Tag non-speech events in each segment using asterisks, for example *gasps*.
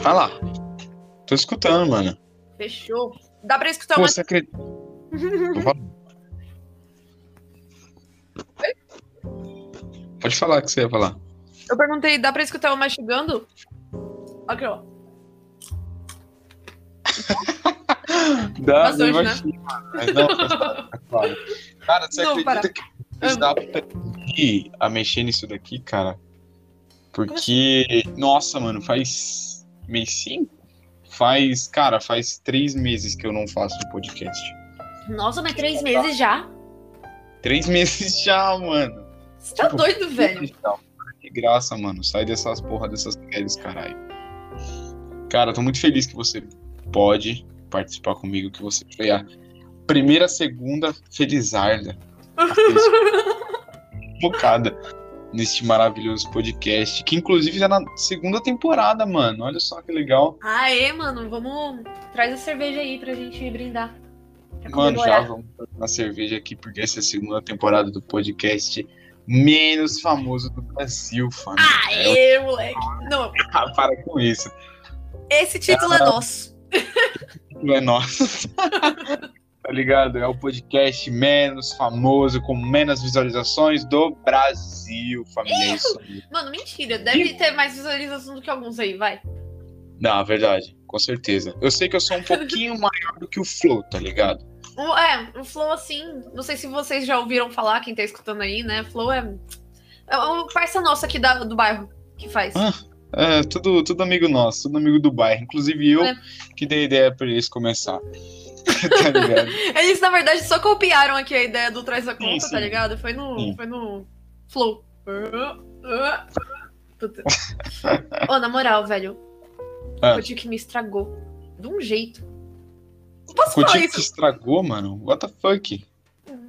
Fala. Tô escutando, mano. Fechou. Dá pra escutar Pô, uma. você acredita? *laughs* Pode falar o que você ia falar. Eu perguntei, dá pra escutar eu mastigando? Aqui, ó. *laughs* Dá, Bastante, eu né? Mas não, é *laughs* claro. Cara, você Não, para. acredita que dá pra a mexer nisso daqui, cara? Porque, nossa, mano, faz mês cinco? Faz, cara, faz três meses que eu não faço um podcast. Nossa, mas três meses já? Três *laughs* meses já, mano. Você tá Tipo, doido, velho? Que graça, mano. Sai dessas porra dessas mulheres, caralho. Cara, tô muito feliz que você pode participar comigo, que você foi a primeira segunda felizarda *laughs* focada neste maravilhoso podcast, que inclusive já na segunda temporada, mano. Olha só que legal. Aê, mano, vamos. Traz a cerveja aí pra gente brindar. Pra Mano, já vamos na cerveja aqui, porque essa é a segunda temporada do podcast menos famoso do Brasil, família. Aê, moleque. Não, *laughs* Ah, para com isso. esse título é nosso. Não é nosso. *laughs* tá ligado? É o podcast menos famoso, com menos visualizações do Brasil, família. É isso. Mano, mentira. Deve ter mais visualização do que alguns aí, vai. Não, é verdade, com certeza. Eu sei que eu sou um pouquinho *laughs* maior do que o Flow, tá ligado? É, o Flow, assim, não sei se vocês já ouviram falar, quem tá escutando aí, né? Flow é. É um parça nosso aqui da- do bairro que faz. Ah. É, tudo, tudo amigo nosso, tudo amigo do bairro. Inclusive eu É. que dei ideia pra eles começar. *laughs* tá ligado? Eles, na verdade, só copiaram aqui a ideia do Traz a Conta, sim. tá ligado? Foi no, Sim. foi no Flow. Puta. *laughs* Ô, na moral, velho. Ah. O que me estragou. De um jeito. Não posso O falar que isso. estragou, mano? What the fuck?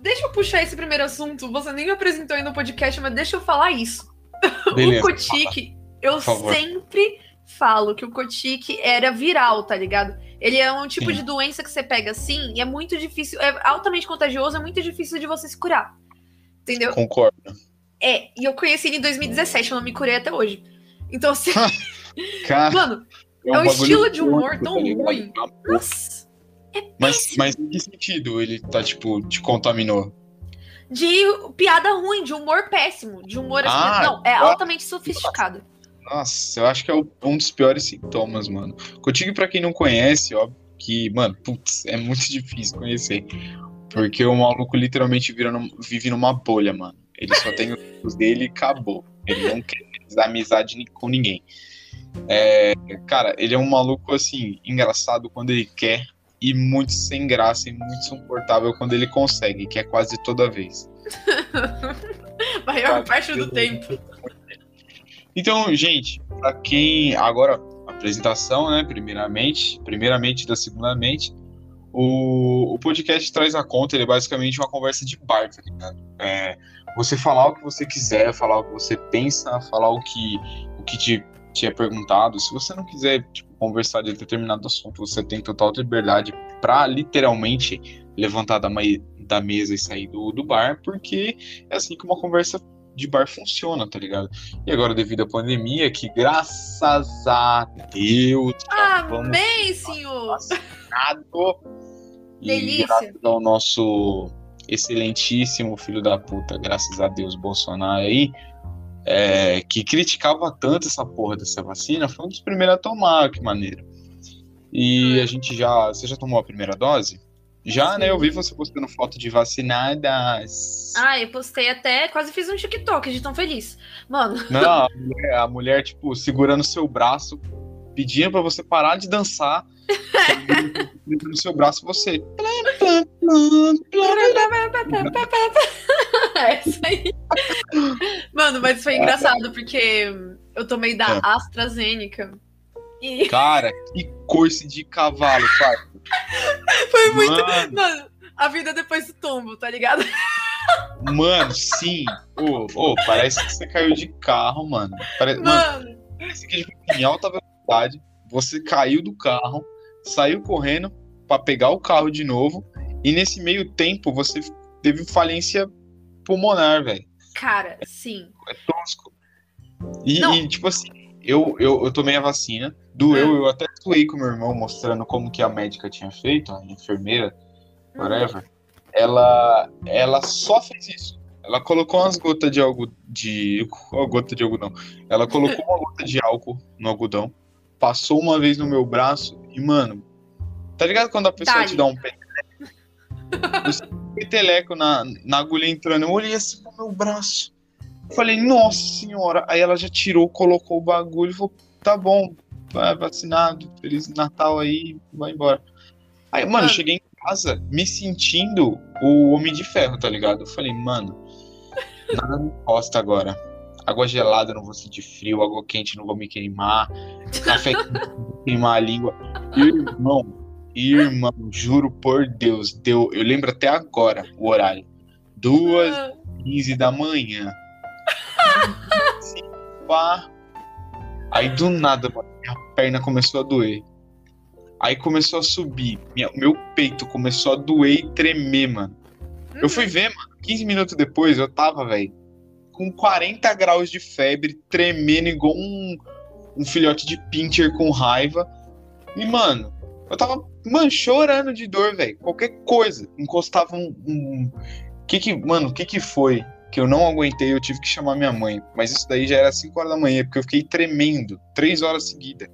Deixa eu puxar esse primeiro assunto. Você nem me apresentou aí no podcast, mas deixa eu falar isso. *laughs* Beleza. O Kotick, eu sempre falo que o Kotick era viral, tá ligado? Ele é um tipo Sim. de doença que você pega assim e é muito difícil, é altamente contagioso, é muito difícil de você se curar. Entendeu? Concordo. É, e eu conheci ele em 2017, eu não me curei até hoje. Então, assim, *laughs* Cara, mano, é um bagulho estilo de humor tão tá ruim. Nossa, Mas, mas em que sentido ele tá, tipo, te contaminou? de piada ruim, de humor péssimo, de humor assim, Ah, não, é ah. altamente sofisticado. Nossa, eu acho que é um dos piores sintomas, mano. Contigo, pra quem não conhece, ó, que, mano, putz, é muito *laughs* difícil conhecer. Porque o maluco literalmente num- vive numa bolha, mano. Ele só tem os dele e acabou. Ele não quer dar amizade com ninguém. É, cara, ele é um maluco, assim, engraçado quando ele quer e muito sem graça e muito insuportável quando ele consegue, que é quase toda vez. *laughs* Maior parte do tempo. Então, gente, pra quem agora apresentação, né? Primeiramente, primeiramente da segundamente, o, o podcast traz a conta. Ele é basicamente uma conversa de bar, tá ligado? É, você falar o que você quiser, falar o que você pensa, falar o que o que te, é perguntado. Se você não quiser tipo, conversar de determinado assunto, você tem total liberdade pra literalmente levantar da, da mesa e sair do, do bar, porque é assim que uma conversa de bar funciona, tá ligado? E agora, devido à pandemia, que graças a Deus Amém, senhor! vacinado. E Delícia. graças ao nosso excelentíssimo filho da puta, graças a Deus, Bolsonaro aí, é, que criticava tanto essa porra dessa vacina, foi um dos primeiros a tomar, que maneiro. E a gente já. Você já tomou a primeira dose? Já, né? Eu vi você postando foto de vacinadas. Ah, eu postei até, quase fiz um TikTok de tão feliz. Mano, Não, a *laughs* mulher, a mulher, tipo, segurando seu braço, pedindo pra você parar de dançar. no seu braço, você. é isso aí. Mano, mas foi engraçado porque eu tomei da É. AstraZeneca. E Cara, que coice de cavalo, pai. *laughs* foi muito. Mano, Mano, a vida depois do tombo, tá ligado? mano, sim. Ô, ô, parece que você caiu de carro, mano. Pare... Mano, Mano, parece que em alta velocidade, você caiu do carro, saiu correndo pra pegar o carro de novo, e nesse meio tempo você teve falência pulmonar, velho. cara, sim. É tosco. E, e, tipo assim, eu, eu, eu tomei a vacina, doeu, eu até suei com meu irmão, mostrando como que a médica tinha feito, a enfermeira, whatever. Ela, ela só fez isso. Ela colocou umas gotas de algodão. De. *laughs* Oh, gota de algodão. Ela colocou uma gota de álcool no algodão, passou uma vez no meu braço e, mano, tá ligado quando a pessoa Dale. te dá um peteleco? Eu um peteleco na, na agulha entrando. Eu olhei assim pro meu braço. Falei, nossa senhora. Aí ela já tirou, colocou o bagulho e falou: tá bom, vacinado, Feliz Natal aí, vai embora. Aí, mano, eu cheguei em casa me sentindo o Homem de Ferro, tá ligado? Eu falei, mano, *laughs* nada me encosta agora. Água gelada, não vou sentir frio, água quente, não vou me queimar, café quente, não vou queimar a língua. Irmão, irmão, juro por Deus, deu. Eu lembro até agora o horário. Duas Ah, 15 da manhã. *laughs* Assim, pá. Aí do nada, mano, minha perna começou a doer. Aí começou a subir. Minha- meu peito começou a doer e tremer, mano. Eu fui ver, mano, 15 minutos depois eu tava, velho, com 40 graus de febre, tremendo igual um, um filhote de pincher com raiva. E, mano, eu tava, mano, chorando de dor, velho. Qualquer coisa. Encostava um. um... Que que, mano, o que que foi? Que eu não aguentei, eu tive que chamar minha mãe. Mas isso daí já era 5 horas da manhã, porque eu fiquei tremendo, 3 horas seguidas.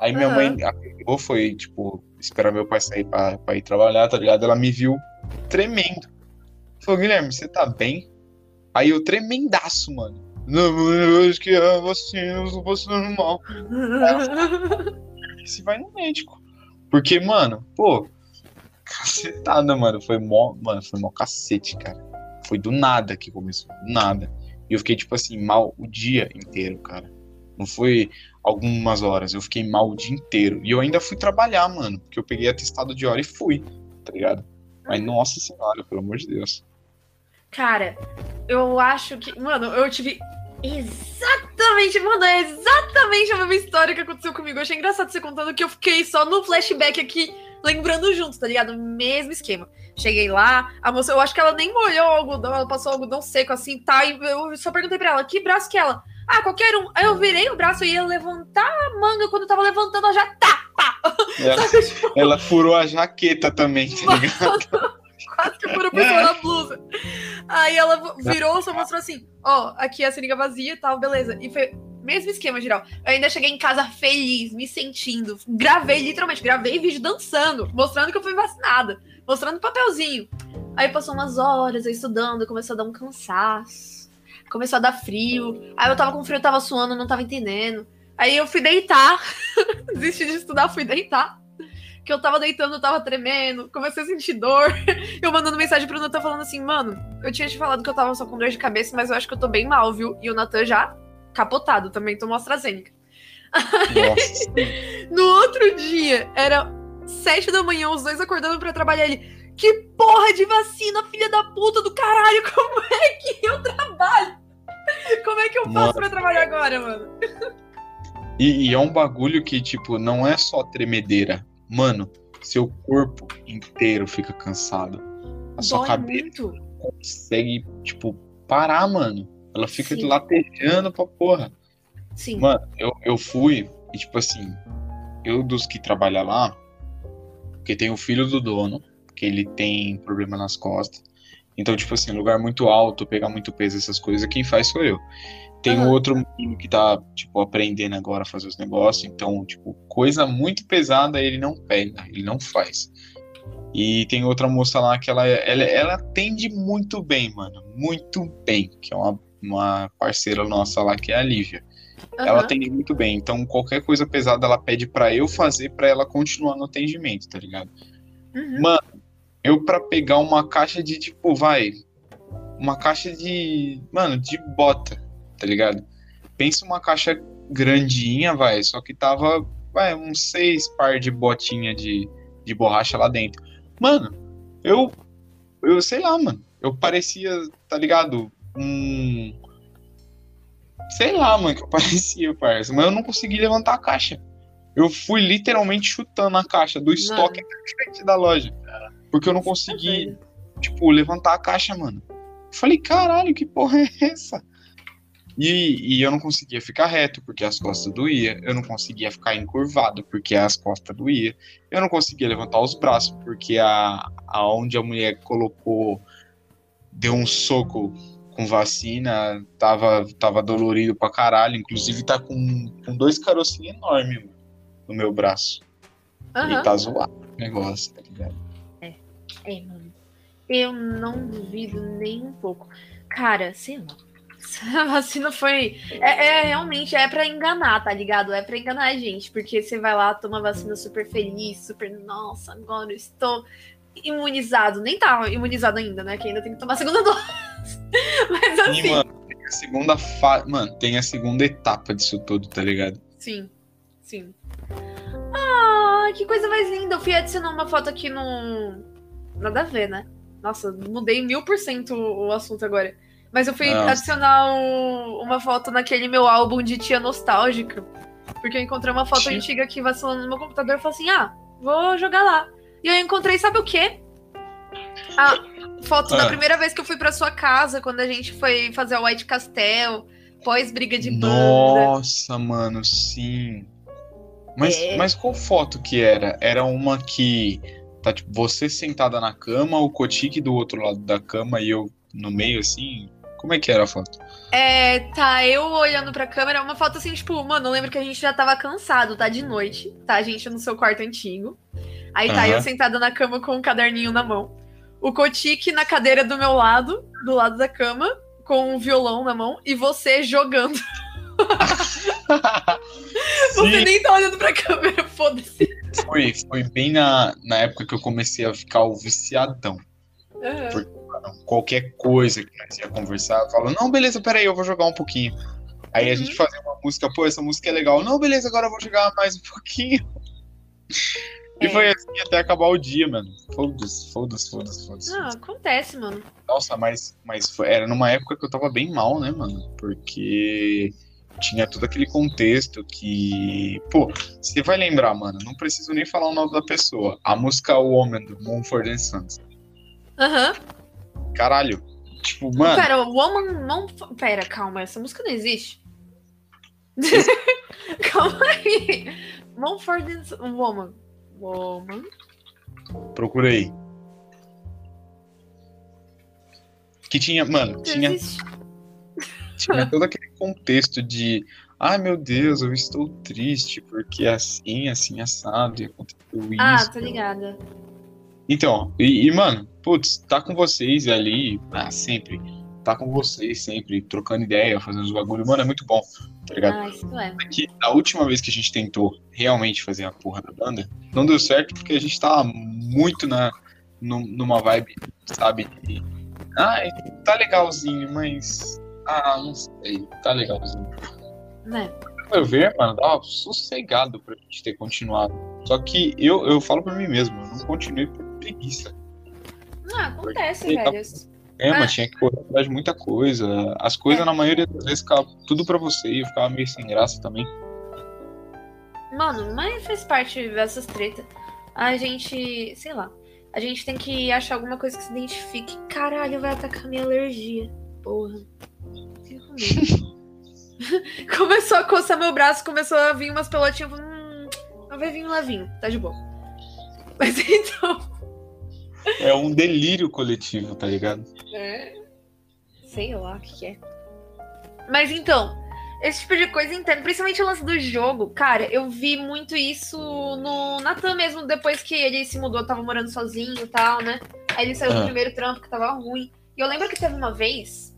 Aí minha Aham. mãe ou foi, tipo, esperar meu pai sair pra, pra ir trabalhar, tá ligado? Ela me viu tremendo. Falou, Guilherme, você tá bem? Aí eu tremendaço, mano. Não, eu acho que a vacina, eu tô passando mal. Se vai no médico. Porque, mano, pô, cacetada, mano. Foi mó, mano, foi mó cacete, cara. Foi do nada que começou, do nada. E eu fiquei, tipo assim, mal o dia inteiro, cara. Não foi algumas horas, eu fiquei mal o dia inteiro. E eu ainda fui trabalhar, mano. Porque eu peguei atestado de hora e fui, tá ligado? Mas, nossa senhora, pelo amor de Deus. Cara, eu acho que. Mano, eu tive exatamente. Mano, é exatamente a mesma história que aconteceu comigo. Eu achei engraçado você contando que eu fiquei só no flashback aqui, lembrando junto, tá ligado? Mesmo esquema. Cheguei lá, a moça, eu acho que ela nem molhou o algodão, ela passou o algodão seco assim, tá? E eu só perguntei pra ela, que braço que é ela? Ah, qualquer um. Aí eu virei o braço e ia levantar a manga. Quando eu tava levantando, ela já tá, pá! Ela, Sabe, tipo, ela furou a jaqueta também, tá ligado? quase que por pessoa na blusa. Aí ela virou, só mostrou assim: ó, aqui é a seringa vazia e tal, beleza. E foi mesmo esquema, geral. Eu ainda cheguei em casa feliz, me sentindo. Gravei, literalmente, gravei vídeo dançando, mostrando que eu fui vacinada, mostrando papelzinho. Aí passou umas horas eu estudando, começou a dar um cansaço. Começou a dar frio. Aí eu tava com frio, eu tava suando, não tava entendendo. Aí eu fui deitar. *laughs* Desisti de estudar, fui deitar que eu tava deitando, eu tava tremendo, comecei a sentir dor. *laughs* Eu mandando mensagem pro Natan falando assim, mano, eu tinha te falado que eu tava só com dor de cabeça, mas eu acho que eu tô bem mal, viu? E o Natan já capotado, também tomou AstraZeneca. Nossa. *laughs* No outro dia, era sete da manhã, os dois acordando pra trabalhar. Ele, que porra de vacina, filha da puta do caralho, *laughs* como é que eu trabalho? Como é que eu faço pra trabalhar agora, mano? E, e é um bagulho que, tipo, não é só tremedeira. Mano, seu corpo inteiro fica cansado. A sua Dói cabeça muito. consegue, tipo, parar, mano. Ela fica Sim. latejando pra porra. Sim. Mano, eu, eu fui, e tipo assim, eu dos que trabalham lá, porque tem o filho do dono, que ele tem problema nas costas. Então, tipo assim, lugar muito alto, pegar muito peso, essas coisas, quem faz sou eu. Tem Aham. um outro menino que tá, tipo, aprendendo agora a fazer os negócios, então, tipo, coisa muito pesada ele não pega, ele não faz. E tem outra moça lá que ela, ela, ela atende muito bem, mano, muito bem, que é uma, uma parceira nossa lá, que é a Lívia. Ela Aham. atende muito bem. Então, qualquer coisa pesada ela pede pra eu fazer pra ela continuar no atendimento, tá ligado? Uhum. Mano, eu pra pegar uma caixa de tipo, vai, uma caixa de, mano, de bota, tá ligado? Pensa uma caixa grandinha, vai, só que tava, vai, uns seis par de botinha de, de borracha lá dentro. Mano, eu, eu sei lá, mano, eu parecia, tá ligado? Um sei lá, mano, que *laughs* parecia, parça. Mas eu não consegui levantar a caixa. Eu fui literalmente chutando a caixa do estoque frente da loja. Porque eu não consegui, doido. tipo, levantar a caixa, mano. Eu falei, caralho, que porra é essa? E, e eu não conseguia ficar reto, porque as costas doía. Eu não conseguia ficar encurvado, porque as costas doía. Eu não conseguia levantar os braços, porque a, a onde a mulher colocou, deu um soco com vacina, tava, tava dolorido pra caralho. Inclusive tá com, com dois carocinhos enormes mano, no meu braço. Aham. E tá zoado o negócio, tá ligado? É, mano. Eu não duvido nem um pouco. Cara, sei lá. *laughs* A vacina foi. É, é, realmente é pra enganar, tá ligado? É pra enganar a gente. Porque você vai lá, toma vacina super feliz, super. Nossa, agora eu estou imunizado. Nem tá imunizado ainda, né? Que ainda tem que tomar a segunda *laughs* dose. *laughs* Mas assim. E, mano, tem a segunda fa... Mano, tem a segunda etapa disso tudo, tá ligado? Sim, sim. Ah, que coisa mais linda. Eu fui adicionar uma foto aqui no. Nada a ver, né? Nossa, mudei mil por cento o assunto agora. Mas eu fui Nossa. adicionar um- uma foto naquele meu álbum de tia nostálgica. Porque eu encontrei uma foto Tia- antiga aqui vacilando no meu computador e falei assim: ah, vou jogar lá. E eu encontrei, sabe o quê? A foto da Ah. primeira vez que eu fui pra sua casa, quando a gente foi fazer o White Castle, pós-briga de banda. Nossa, mano, sim. Mas, É. mas qual foto que era? Era uma que tá tipo você sentada na cama, o Kotik do outro lado da cama e eu no meio assim? Como é que era a foto? É, tá, eu olhando pra câmera, uma foto assim, tipo, mano, eu lembro que a gente já tava cansado, tá de noite, tá? A gente no seu quarto antigo. Aí tá eu sentada na cama com um caderninho na mão. O Kotik na cadeira do meu lado, do lado da cama, com um violão na mão, e você jogando. *laughs* Você nem tá olhando pra câmera, foda-se. foi, foi bem na, na época que eu comecei a ficar o viciadão. Aham. Qualquer coisa que nós ia conversar, eu falo, não, beleza, peraí, eu vou jogar um pouquinho. Aí a Uhum. gente fazia uma música, pô, essa música é legal. Não, beleza, agora eu vou jogar mais um pouquinho. E É. foi assim até acabar o dia, mano. Foda-se, foda-se, foda-se, foda-se. Não, acontece, mano. Nossa, mas, mas foi- era numa época que eu tava bem mal, né, mano? Porque tinha todo aquele contexto que. Pô, você vai lembrar, mano, não preciso nem falar o nome da pessoa. A música Woman do Mumford Sons. Aham. Caralho. Tipo, mano. Pera, Woman. Pera, calma, essa música não existe. *laughs* calma aí. Mumford and Woman. Woman. Procurei. Que tinha, mano, tinha, tinha *laughs* todo aquele contexto de. Ai meu Deus, eu estou triste porque assim, assim, assado, e aconteceu isso. Ah, tô ligada. Então, e, e, mano, putz, tá com vocês ali, ah, sempre. Tá com vocês sempre, trocando ideia, fazendo os bagulho, mano, é muito bom, tá ligado? Ah, isso é. a última vez que a gente tentou realmente fazer a porra da banda, não deu certo porque a gente tava muito na, num- numa vibe, sabe? de, ah, tá legalzinho, mas. Ah, não sei, tá legalzinho. Né? Pra eu ver, mano, dava sossegado pra gente ter continuado. Só que eu, eu falo por mim mesmo, eu não continuei por preguiça. Ah, acontece, velho. É, mas tinha que correr atrás de muita coisa. As coisas, É. na maioria das vezes, ficavam tudo pra você e eu ficava meio sem graça também. Mano, mas faz parte dessas tretas. A gente, sei lá, a gente tem que achar alguma coisa que se identifique. Caralho, vai atacar minha alergia. Porra. *laughs* Começou a coçar meu braço, começou a vir umas pelotinhas. Hum, vai vir um levinho, tá de boa. *laughs* Mas então. É um delírio coletivo, tá ligado? É. Sei lá o que, é. Mas então, esse tipo de coisa interna, principalmente o lance do jogo, cara, eu vi muito isso no Natan mesmo, depois que ele se mudou, tava morando sozinho e tal, né? Aí ele saiu do Ah. primeiro trampo que tava ruim. E eu lembro que teve uma vez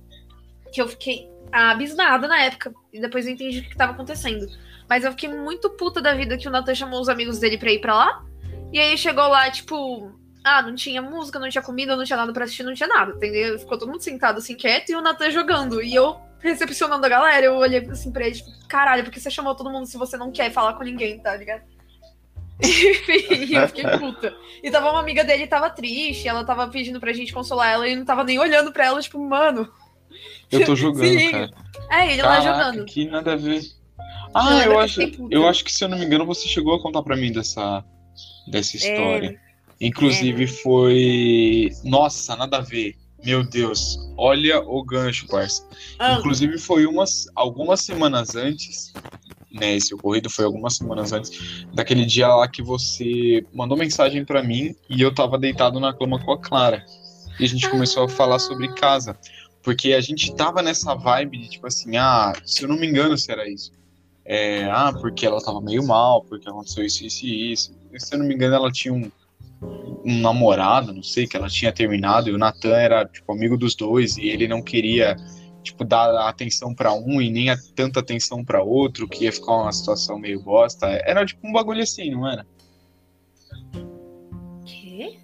que eu fiquei abismada na época. E depois eu entendi o que que tava acontecendo. Mas eu fiquei muito puta da vida que o Natan chamou os amigos dele pra ir pra lá. E aí chegou lá, tipo, ah, não tinha música, não tinha comida, não tinha nada pra assistir, não tinha nada, entendeu? Ficou todo mundo sentado assim, quieto, e o Natan jogando. E eu, recepcionando a galera, eu olhei assim pra ele, tipo, caralho, por que você chamou todo mundo se você não quer falar com ninguém, tá ligado? *laughs* e eu fiquei puta. E tava uma amiga dele, tava triste, ela tava pedindo pra gente consolar ela, e não tava nem olhando pra ela, tipo, mano. Eu tô jogando, cara. É, ele lá Caraca, jogando. que nada a ver. Ah, eu acho, eu acho que, se eu não me engano, você chegou a contar pra mim dessa, dessa É. história. Inclusive foi. Nossa, nada a ver. Meu Deus, olha o gancho, parça. Ah, Inclusive foi umas algumas semanas antes, né? Esse ocorrido foi algumas semanas antes daquele dia lá que você mandou mensagem pra mim e eu tava deitado na cama com a Clara. E a gente começou a falar sobre casa. Porque a gente tava nessa vibe de tipo assim, ah, se eu não me engano, se era isso. É, ah, porque ela tava meio mal, porque aconteceu isso, isso e isso. E, se eu não me engano, ela tinha um, um namorado, não sei, que ela tinha terminado, e o Natan era, tipo, amigo dos dois, e ele não queria, tipo, dar atenção pra um e nem tanta atenção pra outro, que ia ficar uma situação meio bosta. Era tipo um bagulho assim, não era? quê?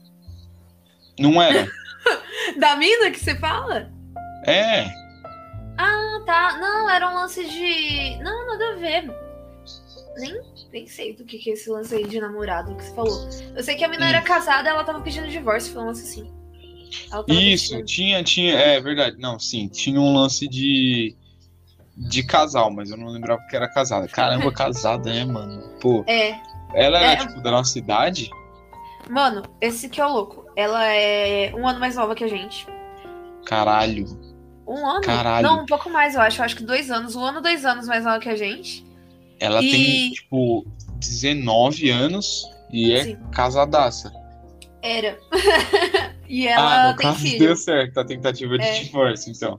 Não era? *laughs* Da mina que você fala? É, Ah, tá. Não, era um lance de. Não, nada a ver. Nem pensei do que, que é esse lance aí de namorado que você falou. Eu sei que a Hum. era casada ela tava pedindo divórcio, foi um lance assim. Isso, pedindo- tinha, tinha, é verdade, não, sim, tinha um lance de, de casal, mas eu não lembrava que era casada. Caramba, *laughs* casada, né, mano? Pô, É. ela era, É. tipo, da nossa idade? Mano, esse que é o louco. Ela é um ano mais nova que a gente. Caralho. Um ano? Caralho. Não, um pouco mais, eu acho. Eu acho que dois anos. Um ano, dois anos mais nova que a gente. Ela E- tem, tipo, 19 anos e é Sim. casadaça. Era. *laughs* e ah, ela no tem caso filho. deu certo a tentativa de É. divórcio, então.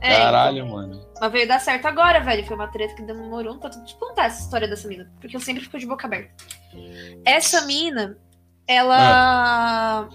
É, Caralho, mano. então. Mas veio dar certo agora, velho. Foi uma treta que demorou um tanto. Eu contar essa história dessa mina. Porque eu sempre fico de boca aberta. Essa mina, ela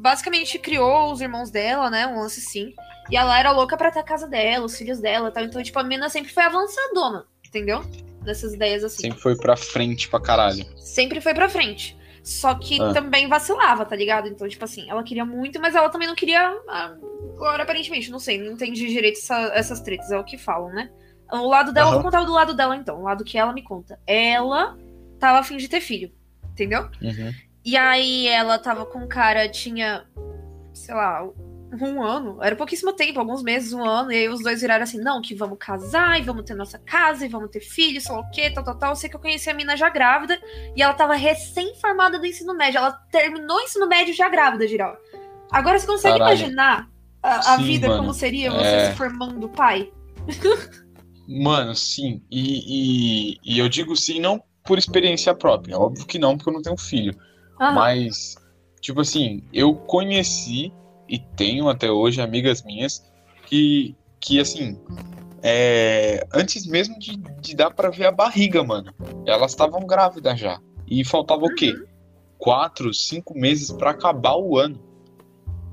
basicamente criou os irmãos dela, né? Um lance assim. E ela era louca pra ter a casa dela, os filhos dela e tal. Então, tipo, a mina sempre foi avançadona, entendeu? Nessas ideias assim. Sempre foi pra frente pra caralho. sempre foi pra frente. Só que Ah. também vacilava, tá ligado? Então, tipo assim, ela queria muito, mas ela também não queria. Agora, aparentemente, não sei, não entendi direito essa- essas tretas, é o que falam, né? O lado dela, eu vou contar o do lado dela então, o lado que ela me conta. Ela tava afim de ter filho, entendeu? Uhum. E aí ela tava com um cara, tinha, sei lá, um ano, era pouquíssimo tempo, alguns meses, um ano, e aí os dois viraram assim, não, que vamos casar, e vamos ter nossa casa, e vamos ter filhos, sei lá o quê, tal, tal, tal. Eu sei que eu conheci a mina já grávida, e ela tava recém-formada do ensino médio, ela terminou o ensino médio já grávida, Giral. Agora você consegue Caralho. imaginar a, a Sim, vida mano. como seria você É. se formando pai? Mano, sim. E, e, e eu digo sim, não por experiência própria. Óbvio que não, porque eu não tenho filho. Mas, tipo assim, eu conheci e tenho até hoje amigas minhas que, que assim, é, antes mesmo de, de dar pra ver a barriga, mano, elas estavam grávidas já. E faltava o quê? Quatro, cinco meses pra acabar o ano,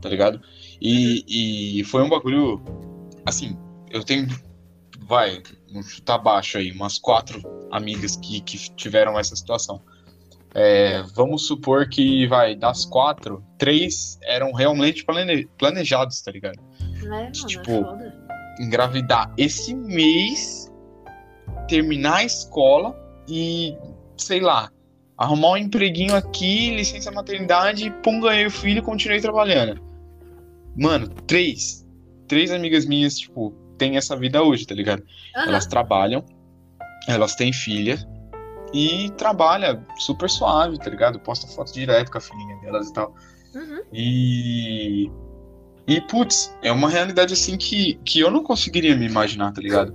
tá ligado? E, e foi um bagulho, assim, eu tenho, vai, vamos chutar baixo aí, umas quatro amigas que, que tiveram essa situação. É, vamos supor que, vai, das quatro, três eram realmente plane- planejados, tá ligado? Né, mano, tipo, é. Engravidar esse mês, terminar a escola e, sei lá, arrumar um empreguinho aqui, licença maternidade, pum, ganhei o filho e continuei trabalhando. Mano, três. Três amigas minhas, tipo, têm essa vida hoje, tá ligado? Aham. Elas trabalham, elas têm filha e trabalha super suave, tá ligado? Posta foto direto com a filhinha delas e tal. Uhum. E. E, putz, é uma realidade assim que, que eu não conseguiria me imaginar, tá ligado?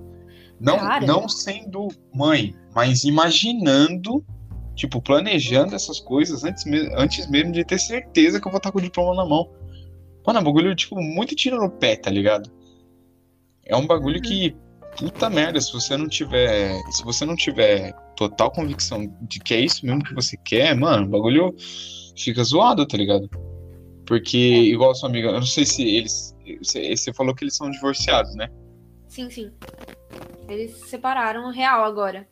Não, Cara. não sendo mãe, mas imaginando, tipo, planejando essas coisas antes, me- antes mesmo de ter certeza que eu vou estar com o diploma na mão. Mano, é um bagulho, tipo, muito tiro no pé, tá ligado? É um bagulho que, puta merda, se você não tiver. Se você não tiver total convicção de que é isso mesmo que você quer, mano, o bagulho fica zoado, tá ligado? Porque, igual a sua amiga, eu não sei se eles. Você falou que eles são divorciados, né? Sim, sim. Eles se separaram real agora.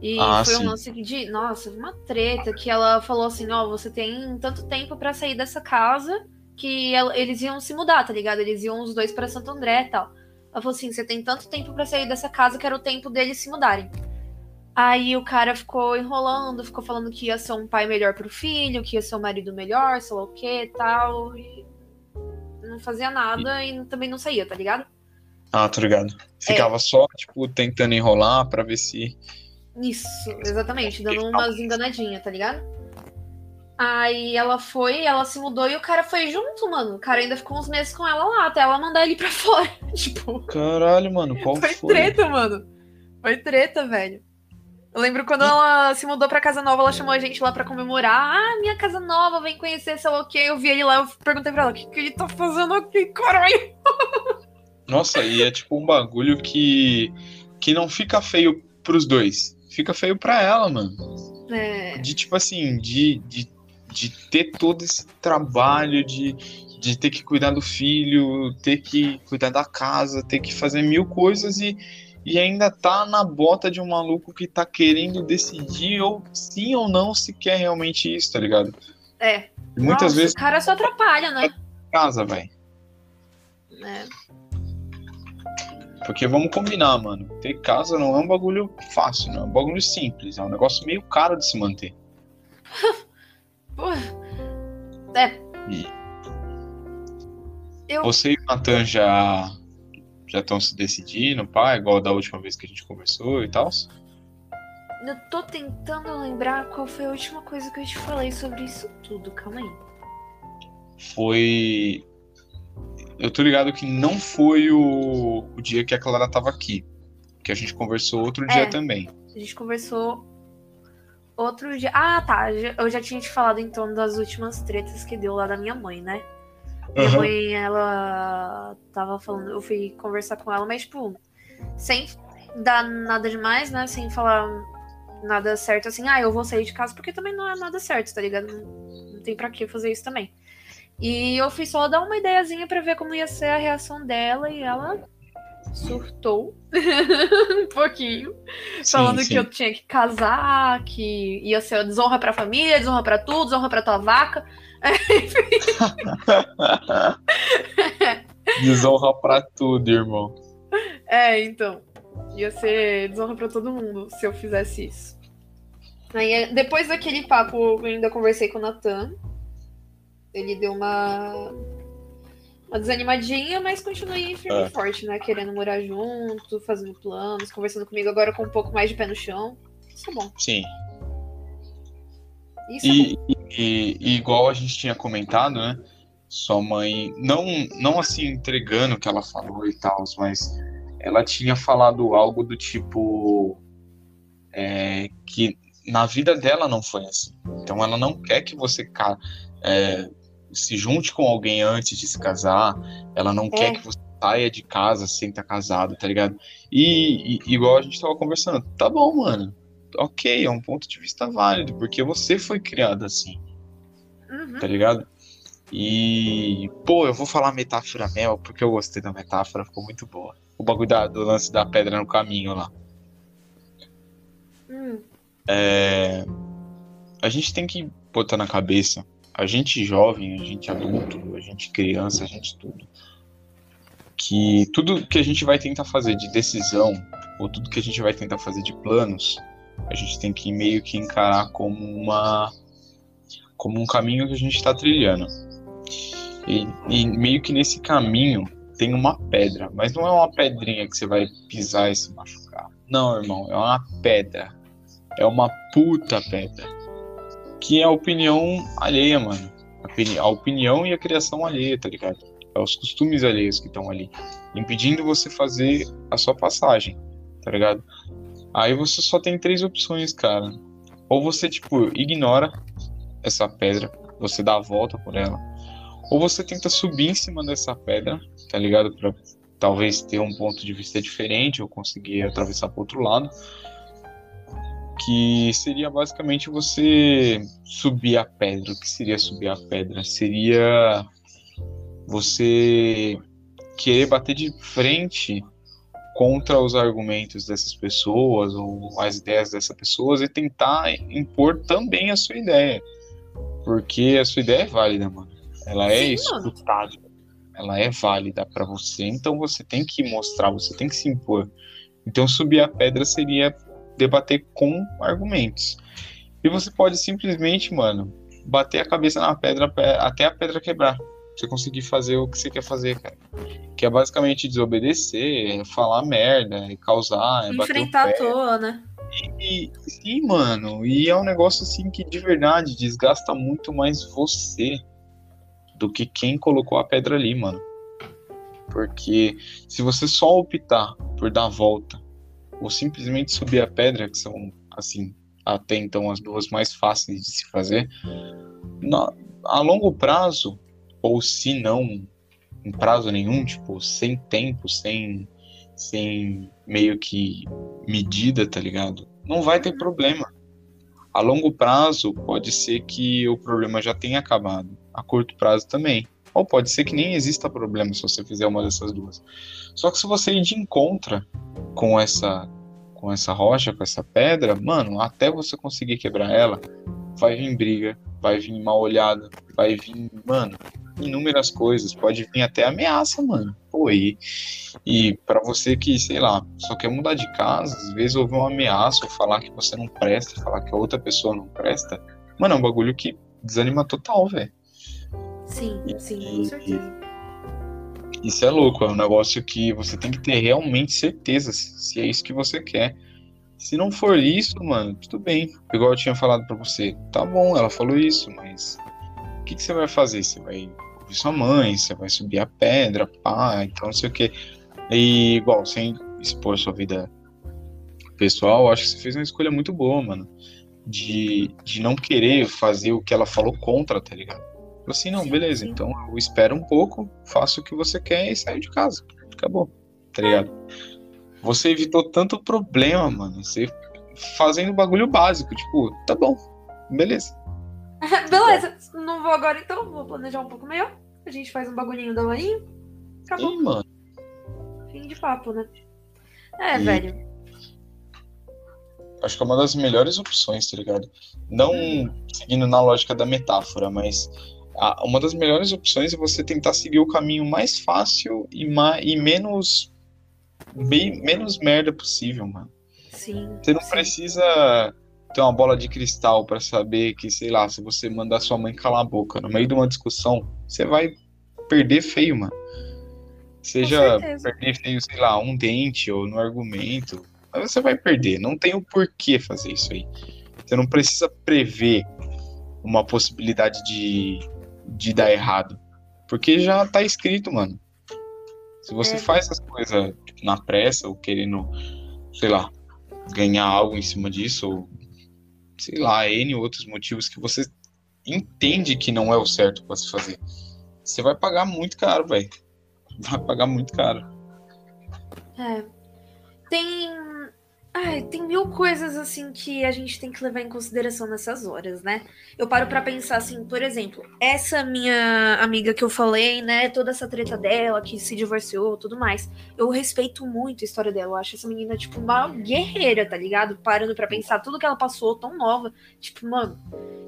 E Ah, foi sim. um lance de, nossa, uma treta que ela falou assim, ó, você tem tanto tempo pra sair dessa casa que ela- eles iam se mudar, tá ligado? Eles iam os dois pra Santo André e tal. Ela falou assim, você tem tanto tempo pra sair dessa casa que era o tempo deles se mudarem. Aí o cara ficou enrolando, ficou falando que ia ser um pai melhor pro filho, que ia ser um marido melhor, sei lá o que e tal. E não fazia nada e também não saía, tá ligado? Ah, tô ligado. Ficava só, tipo, tentando enrolar pra ver se. Isso, exatamente, dando umas enganadinhas, tá ligado? Aí ela foi, ela se mudou e o cara foi junto, mano. O cara ainda ficou uns meses com ela lá, até ela mandar ele pra *laughs* fora. tipo. Caralho, mano, qual foi? Foi treta, mano. Foi treta, velho. Eu lembro quando ela se mudou pra casa nova, ela chamou a gente lá pra comemorar. Ah, minha casa nova, vem conhecer, sei lá o quê. Eu vi ele lá, eu perguntei pra ela, o que, que ele tá fazendo aqui, caralho? *laughs* Nossa, e é tipo um bagulho que, que não fica feio pros dois. Fica feio pra ela, mano. É. De tipo assim, de, de, de ter todo esse trabalho, de, de ter que cuidar do filho, ter que cuidar da casa, ter que fazer mil coisas e, e ainda tá na bota de um maluco que tá querendo decidir ou sim ou não se quer realmente isso, tá ligado? É. E muitas Nossa, vezes O cara só atrapalha, né? casa, velho. É. Porque vamos combinar, mano. Ter casa não é um bagulho fácil, não é um bagulho simples. É um negócio meio caro de se manter. *laughs* Pô. É. E Eu você e o Natan já já estão se decidindo, pá, igual da última vez que a gente conversou e tal. Eu tô tentando lembrar qual foi a última coisa que eu te falei sobre isso tudo. Calma aí. Foi. Eu tô ligado que não foi o, o dia que a Clara tava aqui. Que a gente conversou outro dia É. também. A gente conversou outro dia. Ah, tá. Eu já tinha te falado então das últimas tretas que deu lá da minha mãe, né? Minha Aham. mãe, ela tava falando, eu fui conversar com ela, mas, tipo, sem dar nada demais, né? Sem falar nada certo assim, ah, eu vou sair de casa, porque também não é nada certo, tá ligado? Não, tem pra que fazer isso também. E eu fui só dar uma ideiazinha pra ver como ia ser a reação dela e ela surtou *laughs* um pouquinho, falando sim. que eu tinha que casar, que ia ser desonra pra família, desonra pra tudo, desonra pra tua vaca. *laughs* Desonra pra tudo, irmão. É, então. Ia ser desonra pra todo mundo se eu fizesse isso. Aí, depois daquele papo, eu ainda conversei com o Natan. Ele deu uma. Uma desanimadinha, mas continuei firme É. e forte, né? Querendo morar junto, fazendo planos, conversando comigo agora com um pouco mais de pé no chão. Isso é bom. Sim. Isso é bom. E, e- igual a gente tinha comentado, né? Sua mãe, não, não assim entregando o que ela falou e tal, mas ela tinha falado algo do tipo é, que na vida dela não foi assim. Então ela não quer que você é, se junte com alguém antes de se casar. Ela não quer que você saia de casa sem estar casado, tá ligado? E, e igual a gente tava conversando, tá bom, mano. Ok, é um ponto de vista válido, porque você foi criado assim, Uhum. tá ligado? E, pô, eu vou falar metáfora mel, porque eu gostei da metáfora, ficou muito boa. O bagulho da- do lance da pedra no caminho lá. Hum, É, a gente tem que botar na cabeça, a gente jovem, a gente adulto, a gente criança, a gente tudo, que tudo que a gente vai tentar fazer de decisão, ou tudo que a gente vai tentar fazer de planos, a gente tem que meio que encarar como uma como um caminho que a gente está trilhando. E, e meio que nesse caminho tem uma pedra, mas não é uma pedrinha que você vai pisar e se machucar. Não, irmão, é uma pedra. É uma puta pedra. Que é a opinião alheia, mano. A A opinião e a criação alheia, tá ligado? É os costumes alheios que estão ali. Impedindo você fazer a sua passagem, tá ligado? Aí você só tem três opções, cara. Ou você, tipo, ignora essa pedra, você dá a volta por ela. Ou você tenta subir em cima dessa pedra, tá ligado? Pra talvez ter um ponto de vista diferente ou conseguir atravessar pro outro lado. Que seria basicamente você subir a pedra. O que seria subir a pedra? Seria você querer bater de frente contra os argumentos dessas pessoas ou as ideias dessas pessoas e tentar impor também a sua ideia. Porque a sua ideia é válida, mano. Ela é Sim, mano. escutável. Ela é válida pra você. Então você tem que mostrar, você tem que se impor. Então subir a pedra seria debater com argumentos. E você pode simplesmente, mano, bater a cabeça na pedra pe- até a pedra quebrar. Você conseguir fazer o que você quer fazer, cara. Que é basicamente desobedecer, falar merda, causar, é bater o Enfrentar à pé. toa, né? E sim, mano. E é um negócio assim que de verdade desgasta muito mais você do que quem colocou a pedra ali, mano. Porque se você só optar por dar a volta ou simplesmente subir a pedra, que são assim, até então as duas mais fáceis de se fazer, na, a longo prazo, ou se não em prazo nenhum, tipo, sem tempo, sem, sem meio que medida, tá ligado? Não vai ter problema. A longo prazo, pode ser que o problema já tenha acabado. A curto prazo também. Ou pode ser que nem exista problema se você fizer uma dessas duas. Só que se você ir de encontra com essa com essa rocha, com essa pedra, mano, até você conseguir quebrar ela, vai vir briga, vai vir mal olhada, vai vir, mano, inúmeras coisas, pode vir até ameaça, mano. Pô, e, e para você que, sei lá, só quer mudar de casa, às vezes ouvir uma ameaça ou falar que você não presta, falar que a outra pessoa não presta, mano, é um bagulho que desanima total, velho. Sim, sim, com certeza. Isso é louco, é um negócio que você tem que ter realmente certeza se é isso que você quer. Se não for isso, mano, tudo bem. Igual eu tinha falado para você, tá bom, ela falou isso, mas o que, que você vai fazer? Você vai ouvir sua mãe, você vai subir a pedra, pá, então não sei o que. E, igual, sem expor sua vida pessoal, acho que você fez uma escolha muito boa, mano. De, de não querer fazer o que ela falou contra, tá ligado? Assim, não, beleza, sim. então eu espero um pouco, faço o que você quer e saio de casa. Acabou, tá ligado? Você evitou tanto problema, mano. Você fazendo bagulho básico, tipo, tá bom, beleza. *laughs* beleza, não vou agora então, vou planejar um pouco melhor. A gente faz um bagulhinho da maninho. Acabou. Mano. Fim de papo, né? É, e... velho. Acho que é uma das melhores opções, tá ligado? Não seguindo na lógica da metáfora, mas uma das melhores opções é você tentar seguir o caminho mais fácil e, ma e menos bem, menos merda possível, mano. Sim. Você não sim. precisa ter uma bola de cristal para saber que, sei lá, se você mandar sua mãe calar a boca no meio de uma discussão, você vai perder feio, mano. Seja perder feio, sei lá, um dente ou no argumento, mas você vai perder. Não tem o porquê fazer isso aí. Você não precisa prever uma possibilidade de de dar errado. Porque já tá escrito, mano. Se você é. faz as coisas na pressa ou querendo, sei lá, ganhar algo em cima disso, ou sei lá, N outros motivos que você entende que não é o certo para se fazer, você vai pagar muito caro, velho. Vai pagar muito caro. É. Tem Ai, tem mil coisas assim que a gente tem que levar em consideração nessas horas, né? Eu paro para pensar assim, por exemplo, essa minha amiga que eu falei, né, toda essa treta dela que se divorciou, tudo mais. Eu respeito muito a história dela. Eu acho essa menina tipo uma guerreira, tá ligado? Parando para pensar tudo que ela passou, tão nova, tipo, mano.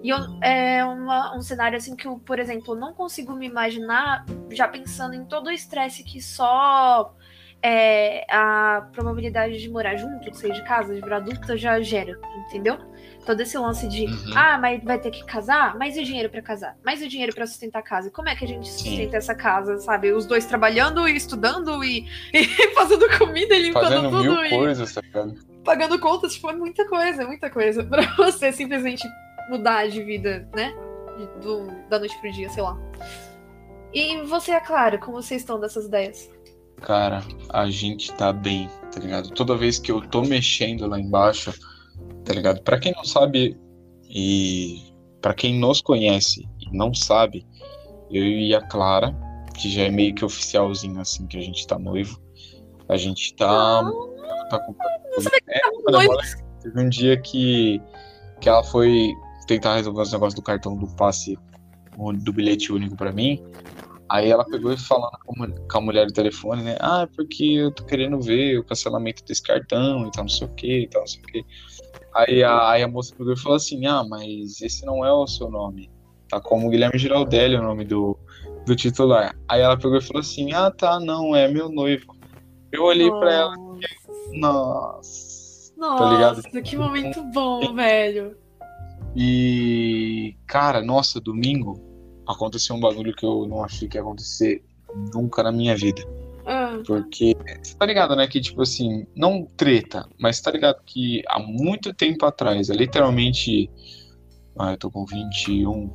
E eu, é uma, um cenário assim que eu, por exemplo, não consigo me imaginar já pensando em todo o estresse que só é, a probabilidade de morar junto, de sair de casa, de virar adulta, já gera, entendeu? Todo esse lance de, uhum. ah, mas vai ter que casar? Mas e o dinheiro para casar? Mas e o dinheiro para sustentar a casa? Como é que a gente sustenta Sim. essa casa, sabe? Os dois trabalhando e estudando e, *laughs* e fazendo comida e limpando Fazendo tudo. Mil e coisas, tá Pagando contas, tipo, é muita coisa, muita coisa. Pra *laughs* você simplesmente mudar de vida, né? Do, da noite pro dia, sei lá. E você, é claro, como vocês estão dessas ideias? Cara, a gente tá bem, tá ligado? Toda vez que eu tô mexendo lá embaixo, tá ligado? Pra quem não sabe e para quem nos conhece e não sabe, eu e a Clara, que já é meio que oficialzinho assim que a gente tá noivo, a gente tá. Não, tá com. Noivo. Teve um dia que, que ela foi tentar resolver os negócios do cartão do passe do bilhete único para mim. Aí ela pegou e falou com a mulher do telefone, né? Ah, porque eu tô querendo ver o cancelamento desse cartão e tal, não sei o que, e tal, não sei o que. Aí a, aí a moça pegou e falou assim: Ah, mas esse não é o seu nome. Tá como Guilherme Giraldelli o nome do, do titular. Aí ela pegou e falou assim: Ah, tá, não, é meu noivo. Eu olhei Nossa. pra ela e nossa. Nossa, tá que momento bom, velho. E, cara, nossa, domingo aconteceu um bagulho que eu não achei que ia acontecer nunca na minha vida. Ah. Porque você tá ligado, né? Que, tipo assim, não treta, mas tá ligado que há muito tempo atrás, é literalmente. Ah, eu tô com 21.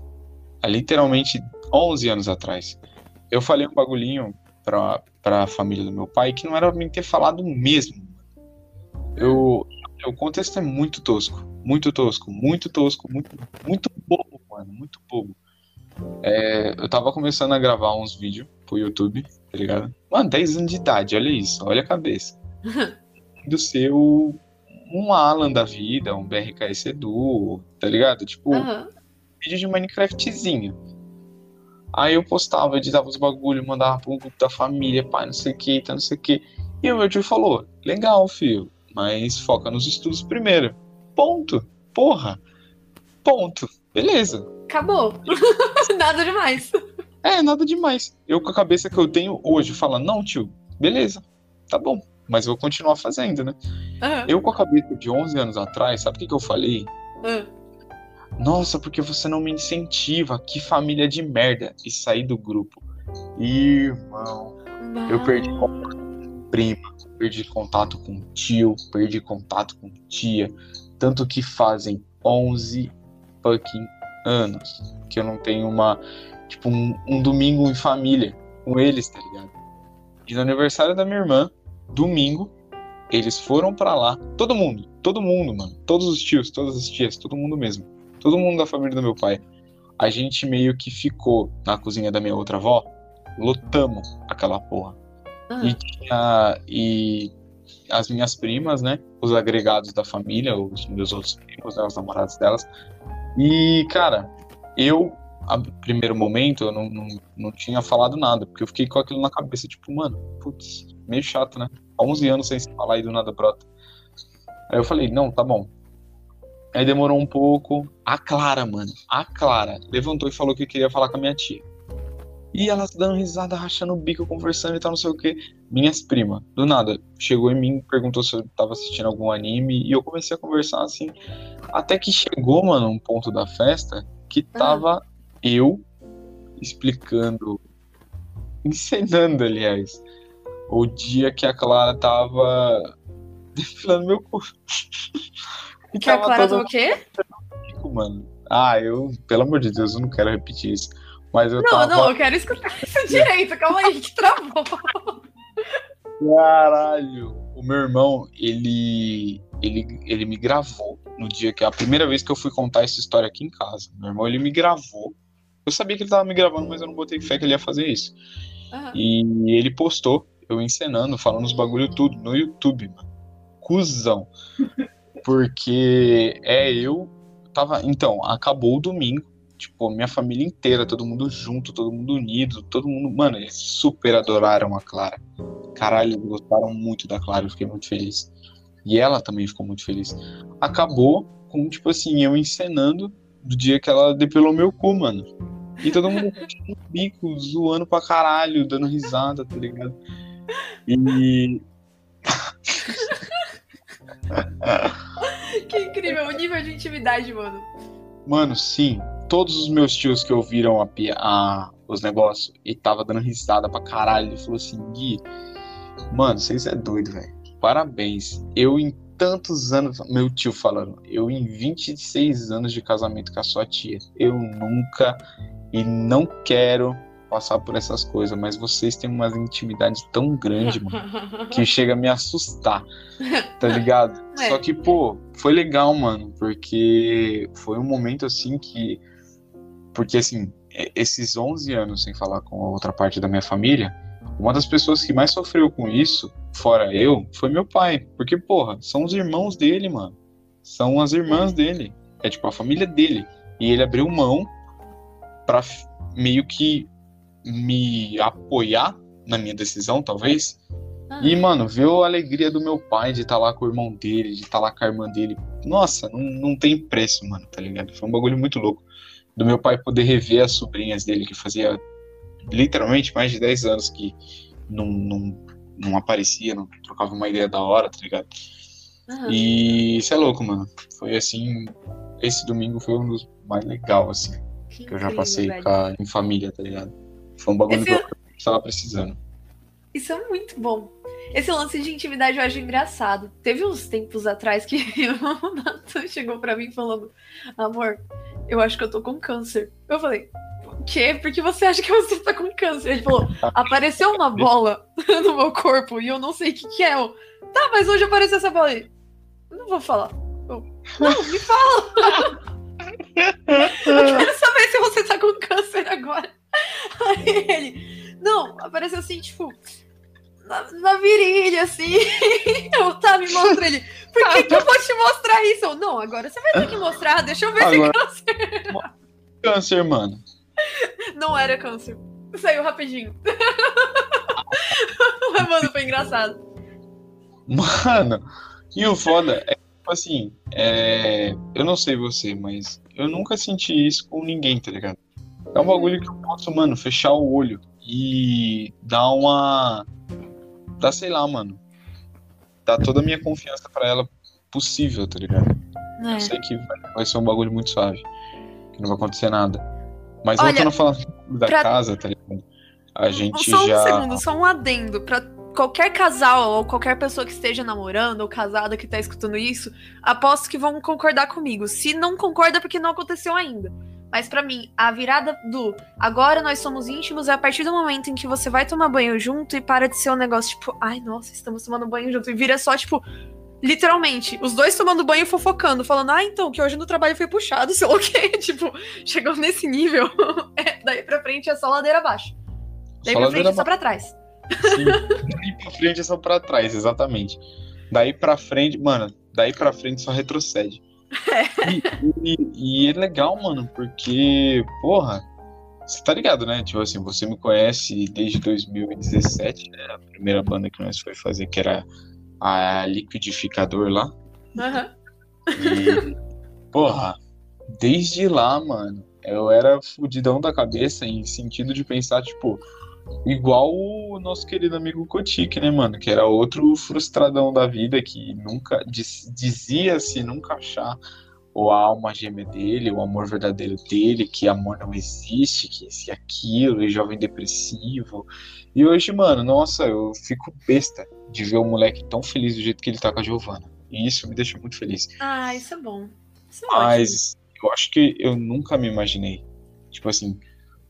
É literalmente 11 anos atrás. Eu falei um bagulhinho pra, pra família do meu pai que não era pra mim ter falado mesmo. Eu, o contexto é muito tosco. Muito tosco, muito tosco, muito, muito bobo, mano. Muito bobo. É, eu tava começando a gravar uns vídeos pro YouTube, tá ligado? Mano, 10 anos de idade, olha isso, olha a cabeça. *laughs* Do seu um Alan da vida, um BRKS Edu, tá ligado? Tipo, Aham. vídeo de Minecraftzinho. Aí eu postava, editava os bagulho, mandava pro grupo da família, pai, não sei o que, tá, não sei o que. E o meu tio falou, legal, filho, mas foca nos estudos primeiro. Ponto. Porra. Ponto. Beleza. Acabou. *laughs* Nada demais. É, nada demais. Eu com a cabeça que eu tenho hoje, falando, não, tio, beleza, tá bom. Mas eu vou continuar fazendo, né? Aham. Eu com a cabeça de 11 anos atrás, sabe o que, que eu falei? Ah. Nossa, porque você não me incentiva, que família de merda. E sair do grupo. Irmão, eu perdi Não. contato com prima, perdi contato com tio, perdi contato com tia. Tanto que fazem 11 fucking anos que eu não tenho uma. Tipo, um, um domingo em família com eles, tá ligado? E no aniversário da minha irmã, domingo, eles foram pra lá. Todo mundo, todo mundo, mano. Todos os tios, todas as tias, todo mundo mesmo. Todo mundo da família do meu pai. A gente meio que ficou na cozinha da minha outra avó, lotamos aquela porra. Ah. E tinha. E as minhas primas, né? Os agregados da família, os meus outros primos, né, os namorados delas. E, cara, eu, a primeiro momento, eu não, não, não tinha falado nada, porque eu fiquei com aquilo na cabeça, tipo, mano, putz, meio chato, né? Há 11 anos sem se falar e do nada brota. Aí eu falei, não, tá bom. Aí demorou um pouco. A Clara, mano, a Clara levantou e falou que queria falar com a minha tia. E ela dando risada, rachando o bico, conversando e tal, não sei o que. Minhas primas, do nada, chegou em mim, perguntou se eu tava assistindo algum anime, e eu comecei a conversar assim. Até que chegou, mano, um ponto da festa que tava eu explicando, *laughs* encenando, aliás, o dia que a Clara tava *laughs* defilando meu. *laughs* E Que a Clara do quê? bico, mano. Ah, eu, pelo amor de Deus, eu não quero repetir isso. Mas eu Não, tava. não, eu quero escutar isso direito. Calma aí, que travou. Caralho! O meu irmão, ele, ele, ele me gravou no dia que a primeira vez que eu fui contar essa história aqui em casa. Meu irmão, ele me gravou. Eu sabia que ele tava me gravando, mas eu não botei fé que ele ia fazer isso. Aham. E ele postou, eu encenando, falando os bagulho tudo no YouTube, mano. Cusão. *laughs* Porque é eu. Tava. Então, acabou o domingo. Tipo, minha família inteira, todo mundo junto, todo mundo unido, todo mundo. Mano, eles super adoraram a Clara. Caralho, eles gostaram muito da Clara, eu fiquei muito feliz. E ela também ficou muito feliz. Acabou com, tipo assim, eu encenando do dia que ela depilou meu cu, mano. E todo mundo *laughs* no bico, zoando pra caralho, dando risada, tá ligado? E. *laughs* Que incrível, o nível de intimidade, mano. Mano, sim. Todos os meus tios que ouviram a, a- os negócios e tava dando risada pra caralho, ele falou assim: Gui, mano, vocês é doido, velho. Parabéns. Eu em tantos anos, meu tio falando, eu em 26 anos de casamento com a sua tia, eu nunca e não quero passar por essas coisas, mas vocês têm uma intimidade tão grande, mano. que *laughs* chega a me assustar, tá ligado? *laughs* É. Só que, pô, foi legal, mano, porque foi um momento assim que. Porque, assim, esses 11 anos sem falar com a outra parte da minha família, uma das pessoas que mais sofreu com isso, fora eu, foi meu pai. Porque, porra, são os irmãos dele, mano. São as irmãs dele. É tipo a família dele. E ele abriu mão pra f- meio que me apoiar na minha decisão, talvez. E, mano, ver a alegria do meu pai de estar lá com o irmão dele, de estar lá com a irmã dele. Nossa, não, não tem preço, mano, tá ligado? Foi um bagulho muito louco. Do meu pai poder rever as sobrinhas dele, que fazia literalmente mais de 10 anos que não, não, não aparecia, não trocava uma ideia da hora, tá ligado? E isso é louco, mano. Foi assim. Esse domingo foi um dos mais legais, assim, Que que eu já passei velho. com a- em família, tá ligado? Foi um bagulho Esse- que eu estava precisando. Isso é muito bom. Esse lance de intimidade eu acho engraçado. Teve uns tempos atrás que *laughs* o Nathan chegou pra mim falando: Amor, eu acho que eu tô com câncer. Eu falei: O quê? Por que você acha que você tá com câncer? Ele falou: Apareceu uma bola *laughs* no meu corpo e eu não sei o que, que é. Eu, tá, mas hoje apareceu essa bola aí. Não vou falar. Eu, não, me fala. *laughs* eu quero saber se você tá com câncer agora. Aí ele: Não, apareceu assim, tipo na, na virilha, assim. *laughs* Eu, tá, me mostra ele. Por que, que eu vou te mostrar isso? Eu, não, agora você vai ter que mostrar, deixa eu ver agora... se é câncer. Câncer, mano. Não era câncer. Saiu rapidinho. *laughs* Mas, mano, foi engraçado. Mano, e o foda é tipo assim, é... eu não sei você, mas eu nunca senti isso com ninguém, tá ligado? É um bagulho que eu posso, mano, fechar o olho e dar uma dá, sei lá, mano. Dá toda a minha confiança para ela possível, tá ligado? É. Eu sei que vai, ser um bagulho muito suave. Que não vai acontecer nada. Mas Olha, voltando a falar da pra... casa, tá ligado? A gente só já. Só um segundo, só um adendo. Pra qualquer casal ou qualquer pessoa que esteja namorando ou casada que tá escutando isso, aposto que vão concordar comigo. Se não concorda, é porque não aconteceu ainda. Mas para mim, a virada do agora nós somos íntimos é a partir do momento em que você vai tomar banho junto e para de ser um negócio tipo, ai, nossa, estamos tomando banho junto. E vira só, tipo, literalmente, os dois tomando banho fofocando, falando, ah, então, que hoje no trabalho foi puxado, *laughs* sei lá o quê. Tipo, chegou nesse nível. *laughs* é, daí pra frente é só ladeira abaixo. Daí só pra frente é só pra trás. Sim, daí pra frente é só pra trás, exatamente. Daí pra frente, mano, daí pra frente só retrocede. *laughs* E, e, e, é legal, mano, porque, porra, você tá ligado, né? Tipo assim, você me conhece desde 2017, né? A primeira banda que nós foi fazer, que era a Liquidificador lá. Uhum. E, porra, desde lá, mano, eu era fudidão da cabeça em sentido de pensar, tipo, igual o nosso querido amigo Kotik, né, mano? Que era outro frustradão da vida que nunca diz, dizia-se nunca achar ou a alma gêmea dele, o amor verdadeiro dele, que amor não existe, que esse aquilo, e jovem depressivo. E hoje, mano, nossa, eu fico besta de ver o moleque tão feliz do jeito que ele tá com a Giovana. E isso me deixa muito feliz. Ah, isso é bom. Isso é Mas ótimo. eu acho que eu nunca me imaginei, tipo assim,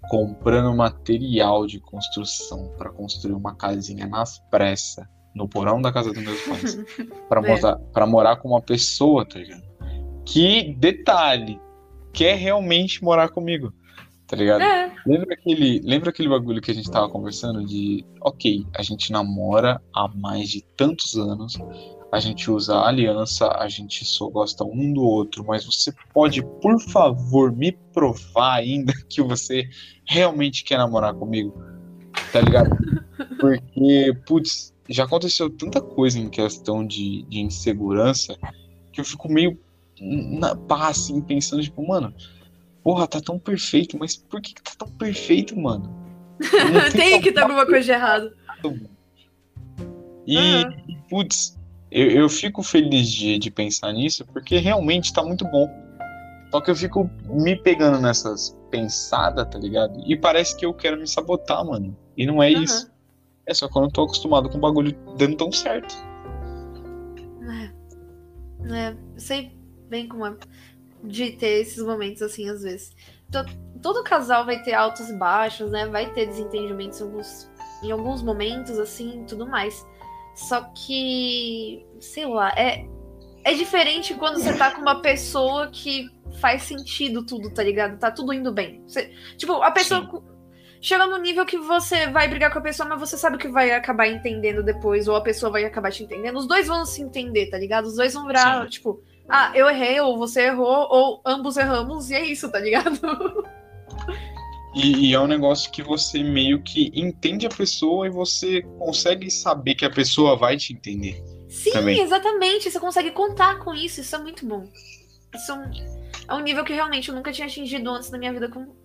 comprando material de construção para construir uma casinha nas pressas no porão da casa dos meus pais *laughs* para é. morar com uma pessoa, tá ligado? Que detalhe, quer realmente morar comigo, tá ligado? É. Lembra aquele, lembra aquele bagulho que a gente tava conversando de, ok, a gente namora há mais de tantos anos, a gente usa aliança, a gente só gosta um do outro, mas você pode, por favor, me provar ainda *laughs* que você realmente quer namorar comigo? Tá ligado? Porque, putz, já aconteceu tanta coisa em questão de, de insegurança que eu fico meio na paz, assim, pensando, tipo, mano, porra, tá tão perfeito, mas por que, que tá tão perfeito, mano? *laughs* Tem que ter alguma coisa de errado. E, uhum. putz, eu, eu fico feliz de, de pensar nisso, porque realmente tá muito bom. Só que eu fico me pegando nessas pensadas, tá ligado? E parece que eu quero me sabotar, mano. E não é uhum. isso. É só quando eu tô acostumado com o bagulho dando tão certo. É. É, sei bem como é de ter esses momentos assim, às vezes. Todo, todo casal vai ter altos e baixos, né? Vai ter desentendimentos em alguns, em alguns momentos, assim, tudo mais. Só que, sei lá, é, é diferente quando você tá com uma pessoa que faz sentido tudo, tá ligado? Tá tudo indo bem. Você, tipo, a pessoa Sim. chega no nível que você vai brigar com a pessoa, mas você sabe que vai acabar entendendo depois, ou a pessoa vai acabar te entendendo. Os dois vão se entender, tá ligado? Os dois vão virar, Sim. tipo, ah, eu errei, ou você errou, ou ambos erramos, e é isso, tá ligado? *laughs* E, e, é um negócio que você meio que entende a pessoa e você consegue saber que a pessoa vai te entender. Sim, também. exatamente. Você consegue contar com isso. Isso é muito bom. Isso é um, é um nível que realmente eu nunca tinha atingido antes na minha vida com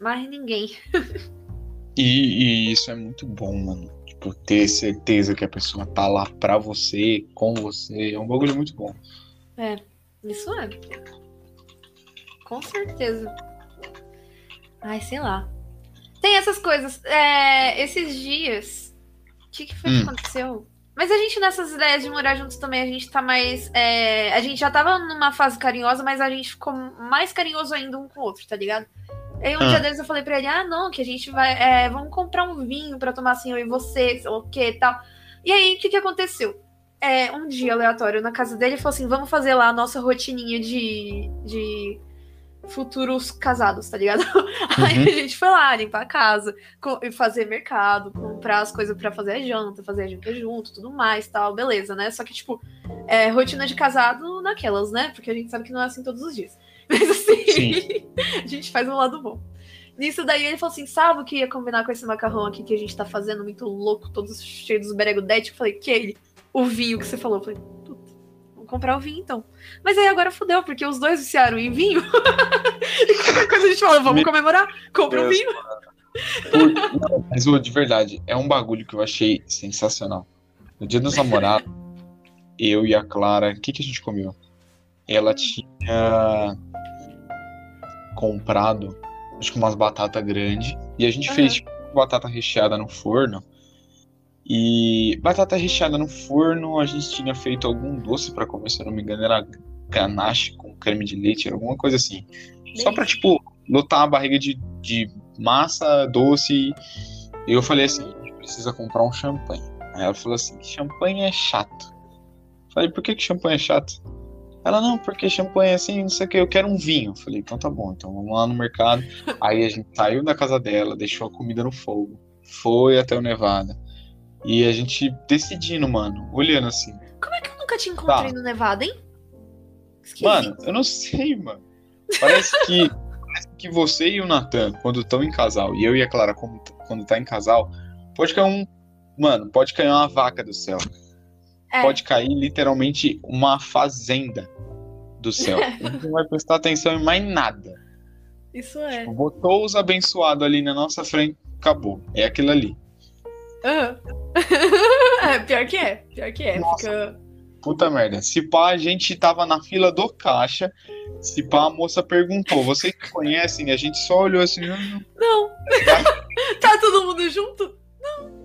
mais ninguém. *laughs* e, e isso é muito bom, mano. Tipo, ter certeza que a pessoa tá lá pra você, com você. É um bagulho muito bom. É, isso é. Com certeza. Ai, sei lá. Tem essas coisas. É, esses dias que, que foi que Hum. aconteceu? Mas a gente, nessas ideias de morar juntos também, a gente tá mais. é, a gente já tava numa fase carinhosa, mas a gente ficou mais carinhoso ainda um com o outro, tá ligado? Aí um Ah. dia deles eu falei pra ele: ah, não, que a gente vai. é, vamos comprar um vinho pra tomar assim, eu e você, o que e tal. E aí, o que, que aconteceu? É, um dia aleatório na casa dele, ele falou assim: vamos fazer lá a nossa rotininha de. de futuros casados, tá ligado? *laughs* Aí Uhum. a gente foi lá limpar a casa, fazer mercado, comprar as coisas pra fazer a janta, fazer a janta junto, tudo mais, tal, beleza, né? Só que, tipo, é rotina de casado naquelas, né? Porque a gente sabe que não é assim todos os dias. *laughs* Mas assim, Sim. *laughs* a gente faz um lado bom. Nisso daí ele falou assim: sabe o que ia combinar com esse macarrão aqui que a gente tá fazendo, muito louco, todos cheios dos beregodete? Eu falei, que ele? O vinho que você falou. Eu falei, comprar o vinho então. Mas aí agora fudeu, porque os dois viciaram em vinho. *laughs* e qualquer coisa a gente fala, vamos Me- comemorar, compra o vinho. Não, Mas, ô, de verdade, é um bagulho que eu achei sensacional. No dia dos namorados, eu e a Clara, o que, que a gente comeu? Ela tinha comprado, acho que umas batatas grandes, e a gente Aham. fez tipo, batata recheada no forno. E batata recheada no forno, a gente tinha feito algum doce pra comer, se eu não me engano, era ganache com creme de leite, alguma coisa assim. Só pra, tipo, lotar a barriga de, de massa, doce. E eu falei assim, a gente precisa comprar um champanhe. Aí ela falou assim, champanhe é chato. Falei, por que, que champanhe é chato? Ela, não, porque champanhe é assim, não sei o que, eu quero um vinho. Falei, então tá bom, então vamos lá no mercado. *laughs* Aí a gente saiu da casa dela, deixou a comida no fogo, foi até o Nevada. E a gente decidindo, mano, olhando assim. Como é que eu nunca te encontrei Tá. no Nevada, hein? Esquisito. Mano, eu não sei, mano. Parece que, parece que você e o Natan, quando estão em casal, e eu e a Clara, como- quando tá em casal, pode cair um. Mano, pode cair uma vaca do céu. É. Pode cair literalmente uma fazenda do céu. *laughs* A gente não vai prestar atenção em mais nada. Isso é. Botou os abençoados ali na nossa frente, acabou. É aquilo ali. Aham. É, pior que é. Pior que é. Nossa. Fica... Puta merda. Se pá, a gente tava na fila do caixa. Se pá, a moça perguntou: vocês conhecem? E a gente só olhou assim: "Não, não, Não. *laughs* tá todo mundo junto?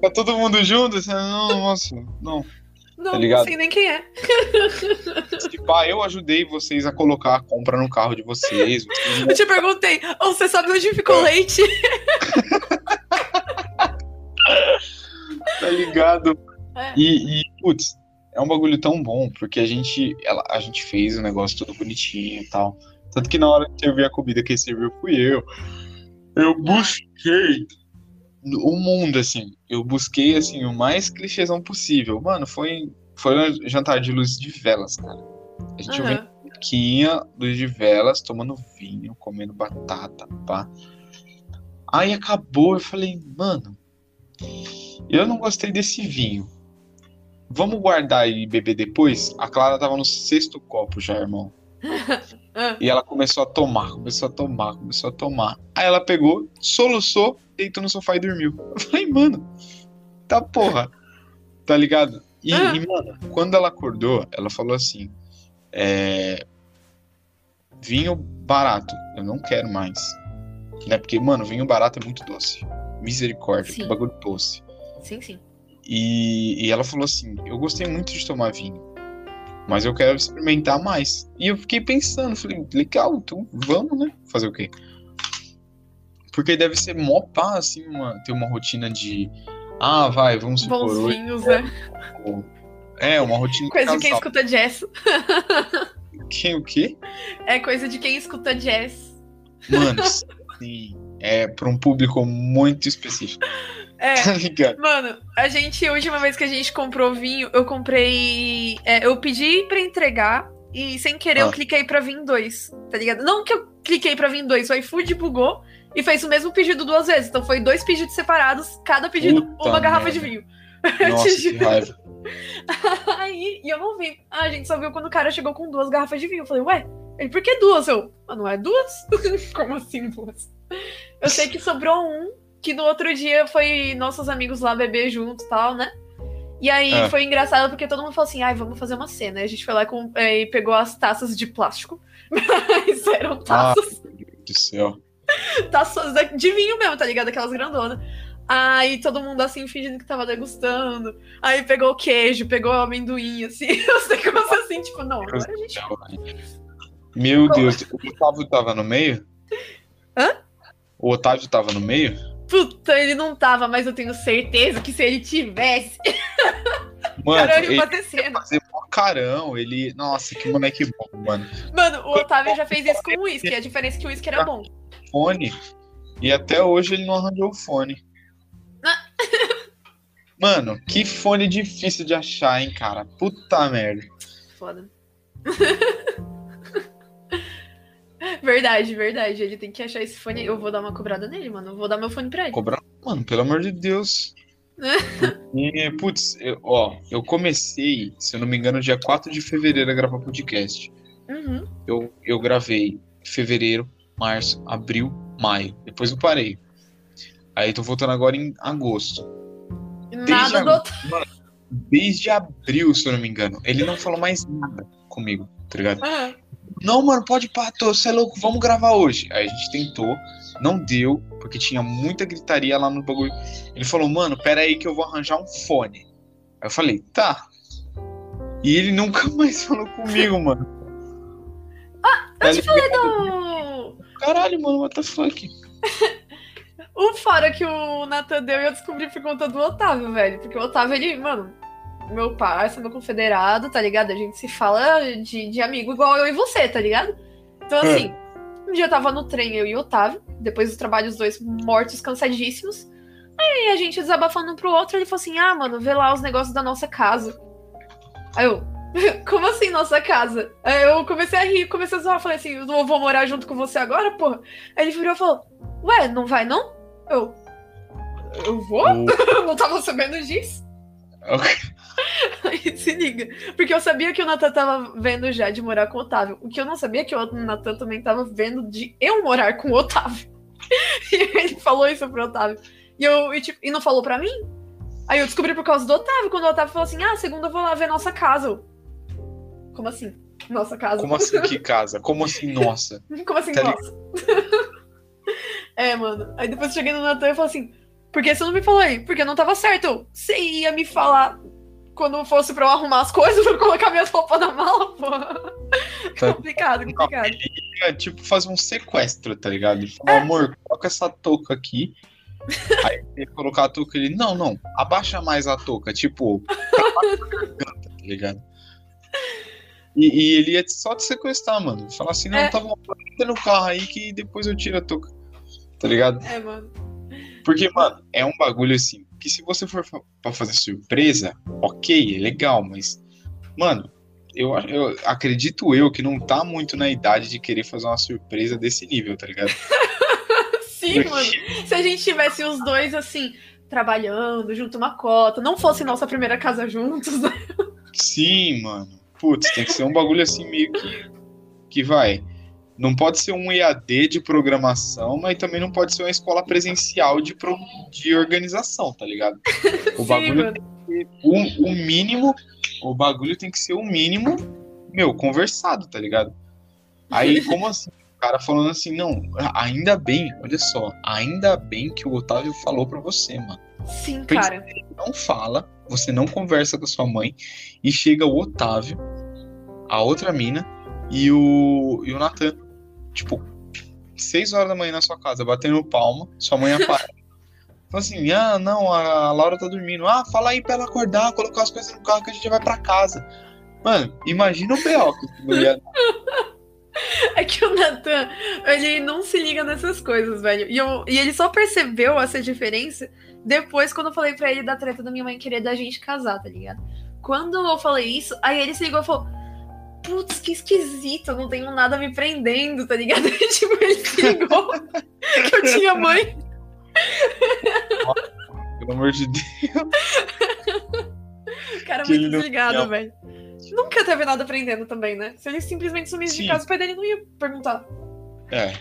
Tá todo mundo junto? Assim, Não, moça, não. Não, Tá não sei nem quem é. Se pá, eu ajudei vocês a colocar a compra no carro de vocês. vocês Eu te perguntei, oh, você sabe onde ficou o leite? *laughs* tá ligado? É. E, e, putz, é um bagulho tão bom, porque a gente, ela, a gente fez o negócio todo bonitinho e tal. Tanto que na hora de servir a comida, quem serviu fui eu. Eu busquei o mundo, assim. Eu busquei, assim, o mais clichêzão possível. Mano, foi, foi um jantar de luz de velas, cara. A gente Aham. musiquinha, luz de velas, tomando vinho, comendo batata, pá. Aí acabou, eu falei, mano, eu não gostei desse vinho. Vamos guardar e beber depois? A Clara tava no sexto copo já, irmão. *laughs* E ela começou a tomar, começou a tomar, começou a tomar. Aí ela pegou, soluçou, deitou no sofá e dormiu. *laughs* Eu falei, mano, tá porra. Tá ligado? E, Ah. e, mano, quando ela acordou, ela falou assim: é, vinho barato, eu não quero mais. Né? Porque, mano, vinho barato é muito doce. Misericórdia, que Sim. bagulho doce. Sim, sim. E, e ela falou assim: Eu gostei muito de tomar vinho, mas eu quero experimentar mais. E eu fiquei pensando, falei: Legal, então vamos, né? Fazer o quê? Porque deve ser mó pá, assim, uma, ter uma rotina de. Ah, vai, vamos supor. Bons vinhos, né? É, uma rotina Coisa de quem escuta jazz. Quem o quê? É coisa de quem escuta jazz. Mano, sim. É pra um público muito específico. *laughs* É. *laughs* Tá? Mano, a gente, a última vez que a gente comprou vinho, eu comprei. é, eu pedi pra entregar e sem querer eu Ah. cliquei pra vir dois, tá ligado? Não que eu cliquei pra vir dois, o iFood bugou e fez o mesmo pedido duas vezes. Então foi dois pedidos separados, cada pedido Puta uma garrafa merda. de vinho. *laughs* Nossa, que raiva. Aí, e eu não vi. Ah, a gente só viu quando o cara chegou com duas garrafas de vinho. Eu falei, ué, ele, por que duas? Eu, ah, não é duas? Como assim duas? Eu sei que sobrou um, que no outro dia foi nossos amigos lá beber junto e tal, né? E aí É. foi engraçado porque todo mundo falou assim, ai, vamos fazer uma cena. Aí a gente foi lá com, é, e pegou as taças de plástico. *laughs* Mas eram Ah. taças, Meu Deus do céu. taças de vinho mesmo, tá ligado? Aquelas grandonas. Aí todo mundo assim, fingindo que tava degustando. Aí pegou o queijo, pegou o amendoim, assim. *laughs* Os negócios assim, tipo, não, agora a gente. Meu Deus, o Otávio tava no meio? Hã? O Otávio tava no meio? Puta, ele não tava, mas eu tenho certeza que se ele tivesse. *laughs* Mano, Caralho, ele cena. fazer carão, ele. Nossa, que moleque bom, mano. Mano, o Otávio já fez isso com o uísque. A diferença é que o uísque era bom. Fone. E até hoje ele não arranjou o fone. Ah. *laughs* Mano, que fone difícil de achar, hein, cara. Puta merda. Foda. *laughs* verdade, verdade. Ele tem que achar esse fone. Eu vou dar uma cobrada nele, mano. Eu vou dar meu fone pra ele. Cobrar. Mano, pelo amor de Deus. *laughs* E, putz, eu- ó, eu comecei, se eu não me engano, dia 4 de fevereiro a gravar podcast. Uhum. Eu, eu gravei fevereiro, março, abril, maio. Depois eu parei. Aí tô voltando agora em agosto. Nada do. Desde abril, se eu não me engano. Ele não falou mais nada comigo, tá ligado? Aham. Não, mano, pode pá, tô, você é louco, vamos gravar hoje. Aí a gente tentou, não deu, porque tinha muita gritaria lá no bagulho. Ele falou, mano, pera aí que eu vou arranjar um fone. Aí eu falei, tá. E ele nunca *laughs* mais falou comigo, mano. Ah, Eu te falei do. Caralho, mano, what the fuck? *laughs* O fora que o Nathan deu eu descobri por conta do Otávio, velho. Porque o Otávio, ele, mano, meu parça, meu confederado, tá ligado? A gente se fala de, de amigo igual eu e você, tá ligado? Então, É. assim, um dia eu tava no trem, eu e o Otávio, depois dos trabalhos, os dois mortos, cansadíssimos. Aí a gente desabafando um pro outro, ele falou assim: ah, mano, vê lá os negócios da nossa casa. Aí eu. *laughs* Como assim, nossa casa? Aí eu comecei a rir, comecei a zoar. Falei assim: eu não vou morar junto com você agora, porra? Aí ele virou e falou: Ué, não vai não? Eu. Eu vou? *laughs* Eu não tava sabendo disso. Aí *laughs* se liga. Porque eu sabia que o Natan tava vendo já de morar com o Otávio. O que eu não sabia é que o Natan também tava vendo de eu morar com o Otávio. *laughs* E ele falou isso pro Otávio. E, eu, e, tipo, e não falou pra mim? Aí eu descobri por causa do Otávio, quando o Otávio falou assim: ah, segunda eu vou lá ver nossa casa. Como assim? Nossa casa. Como assim que casa? Como assim, nossa? *laughs* Como assim, Tá nossa? é, mano. Aí depois eu cheguei no Natan e falei assim: por que você não me falou aí? Porque não tava certo. Você ia me falar quando fosse pra eu arrumar as coisas, *laughs* pra eu colocar minhas roupas na mala, pô. *laughs* Tá. complicado, complicado. É tipo fazer um sequestro, tá ligado? Ele falou, amor, coloca essa touca aqui. *laughs* Aí ele colocar a touca, ele, não, não, abaixa mais a touca, tipo, tá ligado? E, e ele ia só te sequestrar, mano. Falar assim, não, É. tá bom, entra no carro aí que depois eu tiro a touca. Tá ligado? É, mano. Porque, mano, é um bagulho assim, que se você for pra fazer surpresa, ok, é legal, mas, mano, eu, eu acredito eu que não tá muito na idade de querer fazer uma surpresa desse nível, tá ligado? *laughs* Sim, mano. Se a gente tivesse os dois, assim, trabalhando, junto uma cota, não fosse nossa primeira casa juntos, né? Sim, mano. Putz, tem que ser um bagulho assim meio que. Que vai. Não pode ser um EAD de programação, mas também não pode ser uma escola presencial de, pro- de organização, tá ligado? *laughs* O bagulho o, o mínimo, o bagulho tem que ser o mínimo, meu, conversado, tá ligado? Aí, *laughs* como assim? O cara falando assim, não, ainda bem, olha só, ainda bem que o Otávio falou pra você, mano. Sim, Pensa- cara. Não fala, você não conversa com a sua mãe, e chega o Otávio, a outra mina, e o, e o Natan. Tipo, seis horas da manhã na sua casa, batendo palma, sua mãe aparece. *laughs* Fala assim, ah, não, a Laura tá dormindo. Ah, fala aí pra ela acordar, colocar as coisas no carro que a gente vai pra casa. Mano, imagina o B.O. *laughs* É que o Nathan, ele não se liga nessas coisas, velho. E, eu- e ele só percebeu essa diferença depois quando eu falei pra ele da treta da minha mãe querer da gente casar, tá ligado? Quando eu falei isso, aí ele se ligou e falou: Putz, que esquisito, eu não tenho nada me prendendo, tá ligado? *laughs* tipo, ele ligou que eu tinha mãe. Pelo amor de Deus. Cara, Que ele muito desligado, velho. Nunca teve nada prendendo também, né? Se ele simplesmente sumisse de Sim. casa, o pai dele não ia perguntar. É,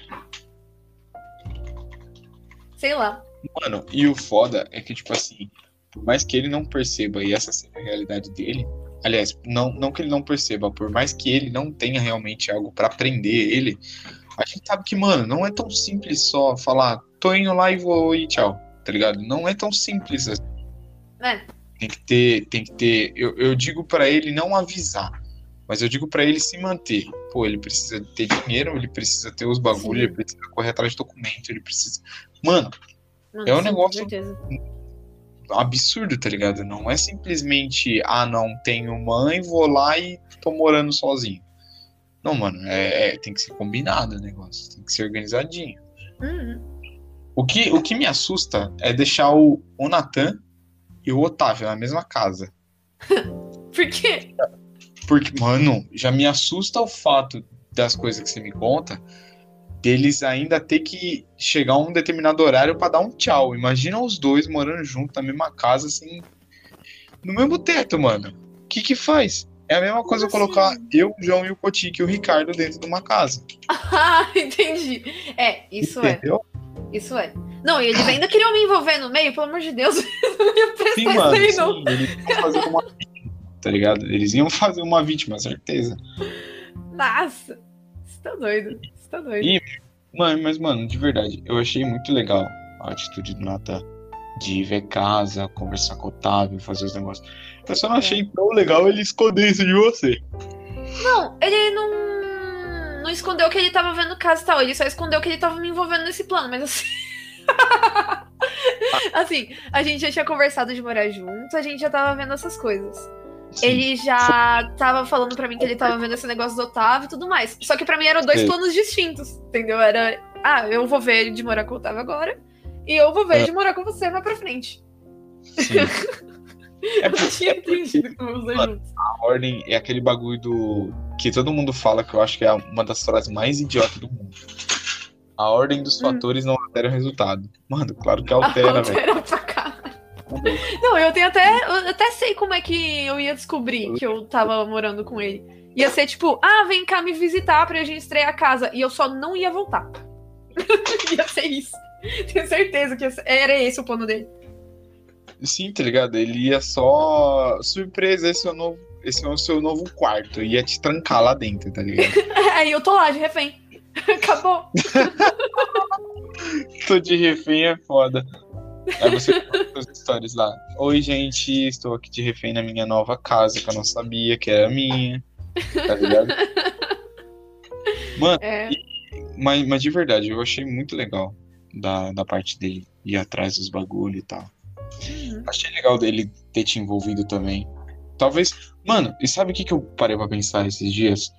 Sei lá. mano, e o foda é que, tipo assim, por mais que ele não perceba e essa seja a realidade dele, aliás, não, não que ele não perceba, por mais que ele não tenha realmente algo pra prender ele, a gente sabe que, mano, não é tão simples só falar, tô indo lá e vou e tchau, tá ligado? Não é tão simples assim. É. Tem que ter, tem que ter. Eu, eu digo pra ele não avisar, mas eu digo pra ele se manter. Pô, ele precisa ter dinheiro, ele precisa ter os bagulhos, ele precisa correr atrás de documento, ele precisa. Mano, Mano, É um sim, negócio- Com certeza. Absurdo, tá ligado? Não é simplesmente, ah, não, tenho mãe, vou lá e tô morando sozinho. Não, mano, é, é- tem que ser combinado o negócio, tem que ser organizadinho. Uhum. O que, o que me assusta é deixar o, o Natan e o Otávio na mesma casa. *laughs* Por quê? Porque, mano, já me assusta o fato das coisas que você me conta, deles ainda ter que chegar a um determinado horário pra dar um tchau. Imagina os dois morando junto na mesma casa, assim, no mesmo teto, mano. O que que faz? É a mesma coisa eu colocar assim? eu, o João e o Cotique e o Ricardo dentro de uma casa. Ah, *laughs* entendi. É, isso é. entendeu? Isso é. Não, e eles ainda queriam me envolver no meio, pelo amor de Deus. Eu *laughs* não ia prestar Sim, mano, aí, não. sim, eles iam fazer uma vítima, tá ligado? Eles iam fazer uma vítima, certeza. Nossa. Você tá doido. Você tá doido. E- Mano, mas, mano, de verdade, eu achei muito legal a atitude do Natan de ver casa, conversar com o Otávio, fazer os negócios. Eu só não É. achei tão legal ele esconder isso de você. Não, ele não. Não escondeu que ele tava vendo casa e tal. Ele só escondeu que ele tava me envolvendo nesse plano, mas assim. *laughs* assim, a gente já tinha conversado de morar junto, a gente já tava vendo essas coisas. Sim. Ele já tava falando pra mim que ele tava vendo esse negócio do Otávio e tudo mais. Só que pra mim eram dois Sei. planos distintos, entendeu? Era, ah, eu vou ver de morar com o Otávio agora, e eu vou ver É. de morar com você mais pra frente. Sim. É *laughs* Eu não tinha entendido como os dois Mano. juntos. A ordem é aquele bagulho do. que todo mundo fala que eu acho que é uma das frases mais idiotas do mundo. A ordem dos Hum. fatores não altera o resultado. Mano, claro que *laughs* altera, velho. *laughs* Não, eu tenho até. Eu até sei como é que eu ia descobrir que eu tava morando com ele. Ia ser tipo, ah, vem cá me visitar pra gente estrear a casa. E eu só não ia voltar. *laughs* ia ser isso. Tenho certeza que era esse o plano dele. Sim, tá ligado? Ele ia só. Surpresa, esse é o novo. Esse é o seu novo quarto. Ia te trancar lá dentro, tá ligado? Aí *laughs* eu tô lá de refém. Acabou. Tô de refém é foda. Aí você conta as histórias lá. Oi, gente, estou aqui de refém na minha nova casa, que eu não sabia que era minha. Tá ligado? *laughs* Mano, É. mas, mas de verdade, eu achei muito legal da, da parte dele ir atrás dos bagulho e tal. Uhum. Achei legal dele ter te envolvido também. Talvez. Mano, e sabe o que, que eu parei pra pensar esses dias?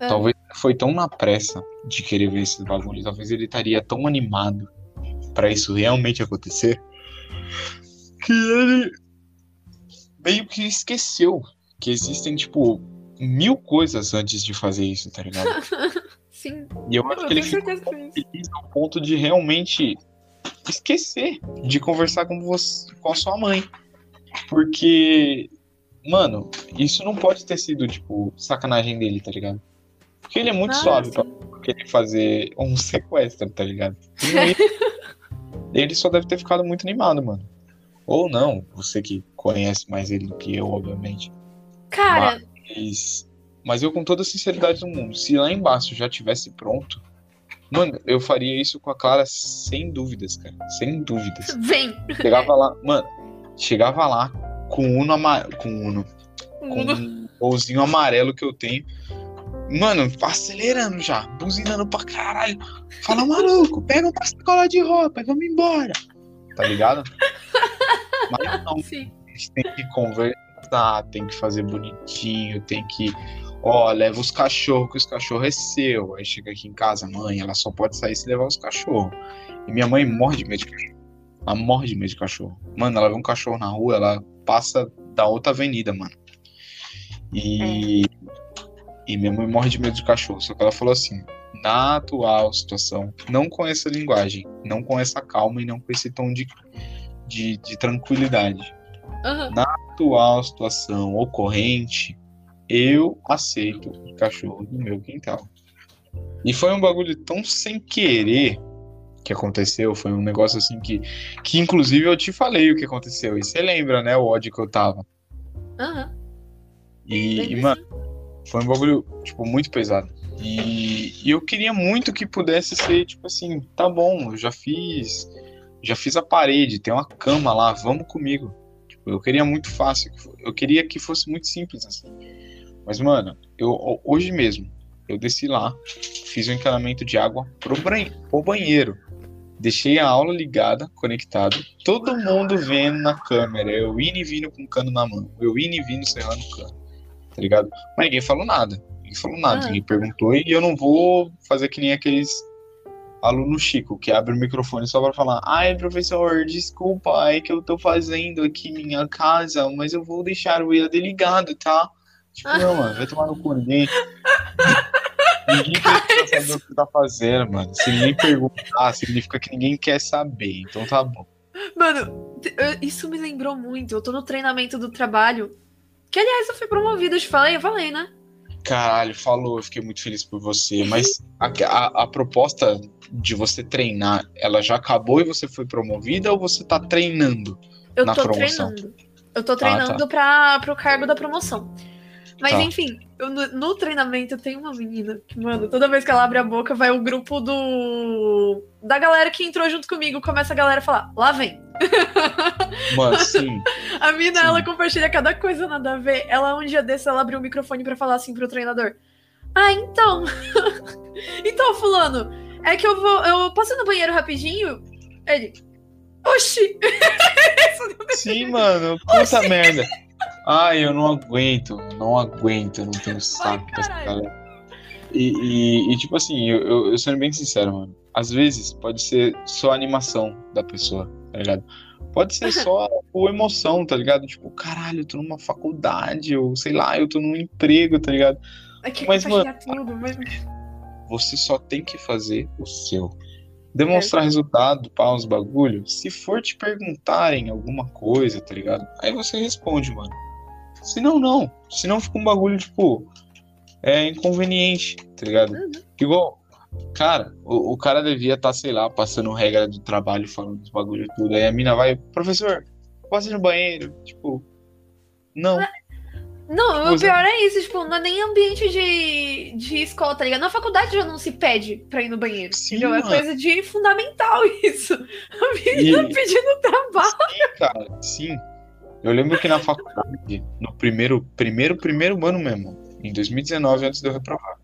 Ah. Talvez foi tão na pressa de querer ver esses bagulhos, talvez ele estaria tão animado pra isso realmente acontecer que ele meio que esqueceu que existem, tipo, mil coisas antes de fazer isso, tá ligado? *laughs* Sim. E eu Não, acho que ele ficou feliz ao ponto de realmente esquecer de conversar com você, com a sua mãe. Porque, mano, isso não pode ter sido, tipo, sacanagem dele, tá ligado? Porque ele é muito Ah, suave sim. pra querer fazer um sequestro, tá ligado? *laughs* Ele só deve ter ficado muito animado, mano. Ou não, você que conhece mais ele do que eu, obviamente. Cara, Mas, mas eu, com toda a sinceridade do mundo, se lá embaixo já tivesse pronto, mano, eu faria isso com a Clara sem dúvidas, cara. Sem dúvidas. vem. Chegava lá, mano, chegava lá com o Uno amarelo. Com o Uno. Com Uno. um golzinho amarelo que eu tenho. Mano, acelerando já, buzinando pra caralho. Fala, maluco, pega uma sacola de roupa e vamos embora. Tá ligado? *laughs* Mas não, Sim. a gente tem que conversar, tem que fazer bonitinho, tem que. Ó, leva os cachorros, que os cachorros é seu. Aí chega aqui em casa, mãe, ela só pode sair se levar os cachorros. E minha mãe morre de medo de cachorro. Ela morre de medo de cachorro. Mano, ela vê um cachorro na rua, ela passa da outra avenida, mano. E. E minha mãe morre de medo de cachorro. Só que ela falou assim: na atual situação, não com essa linguagem, não com essa calma e não com esse tom de, de, de tranquilidade Aham. atual situação ocorrente, eu aceito o cachorro do meu quintal. E foi um bagulho tão sem querer que aconteceu, foi um negócio assim que, que inclusive eu te falei o que aconteceu. E você lembra, né, o ódio que eu tava. Aham. E, Lembro e, mano, foi um bagulho, tipo, muito pesado. E, e eu queria muito que pudesse ser, tipo assim, tá bom, eu já fiz, já fiz a parede, tem uma cama lá, vamos comigo. Tipo, eu queria muito fácil, eu queria que fosse muito simples assim. Mas, mano, eu hoje mesmo, eu desci lá, fiz o um encanamento de água pro, pro banheiro. Deixei a aula ligada, conectado, todo mundo vendo na câmera, eu indo e vindo com o cano na mão, eu indo e vindo serrando o cano, tá ligado? Mas ninguém falou nada, ninguém falou nada, ah. ninguém perguntou, e eu não vou fazer que nem aqueles aluno Chico, que abre o microfone só para falar: Ai, professor, desculpa, é que eu tô fazendo aqui minha casa, mas eu vou deixar o IAD ligado, tá? Tipo, não, mano, vai tomar no cu, ninguém. *laughs* Ninguém precisa saber o que tá fazendo, mano. Se ninguém perguntar, significa que ninguém quer saber. Então tá bom. Mano, isso me lembrou muito. Eu tô no treinamento do trabalho. Que, aliás, eu fui promovido, eu te falei, eu falei, né? Caralho, falou, eu fiquei muito feliz por você. Mas a, a, a, proposta de você treinar, ela já acabou e você foi promovida ou você tá treinando eu na tô promoção? Treinando. Eu tô treinando ah, tá. pra, pro cargo da promoção. Mas tá. enfim, eu, no, treinamento tem uma menina que, mano, toda vez que ela abre a boca, vai o grupo do. Da galera que entrou junto comigo, começa a galera a falar, lá vem. Mano, *laughs* sim. a mina, sim. ela compartilha cada coisa nada a ver. Ela, um dia desse, ela abriu o microfone para falar assim pro treinador. Ah, então. *laughs* então, fulano, é que eu vou. Eu passo no banheiro rapidinho. Ele. Oxi! *laughs* Sim, mano, puta Oxi. merda. Ai, eu não aguento, não aguento, eu não tenho saco pra essa galera. E, e, e, tipo assim, eu, eu, eu sendo bem sincero, mano. Às vezes pode ser só a animação da pessoa, tá ligado? Pode ser só *laughs* a emoção, tá ligado? Tipo, caralho, eu tô numa faculdade, ou sei lá, eu tô num emprego, tá ligado? É que mas, mano, tudo, mas... você só tem que fazer o seu. Demonstrar é. resultado para os bagulhos, se for te perguntarem alguma coisa, tá ligado? Aí você responde, mano. Se não, não. Se não fica um bagulho, tipo, é inconveniente, tá ligado? Uhum. Igual, cara, o, o cara devia estar, tá, sei lá, passando regra do trabalho, falando dos bagulho tudo. Aí a mina vai, professor, posso ir no banheiro? Tipo, não. Não, o pior é isso, tipo, não é nem ambiente de, de escola, tá ligado? Na faculdade já não se pede pra ir no banheiro. Sim, entendeu? É coisa de fundamental *laughs* isso. A menina e... pedindo trabalho. Sim, cara, sim. Eu lembro que na faculdade, no primeiro, primeiro, primeiro ano mesmo, em 2019, antes de eu reprovar,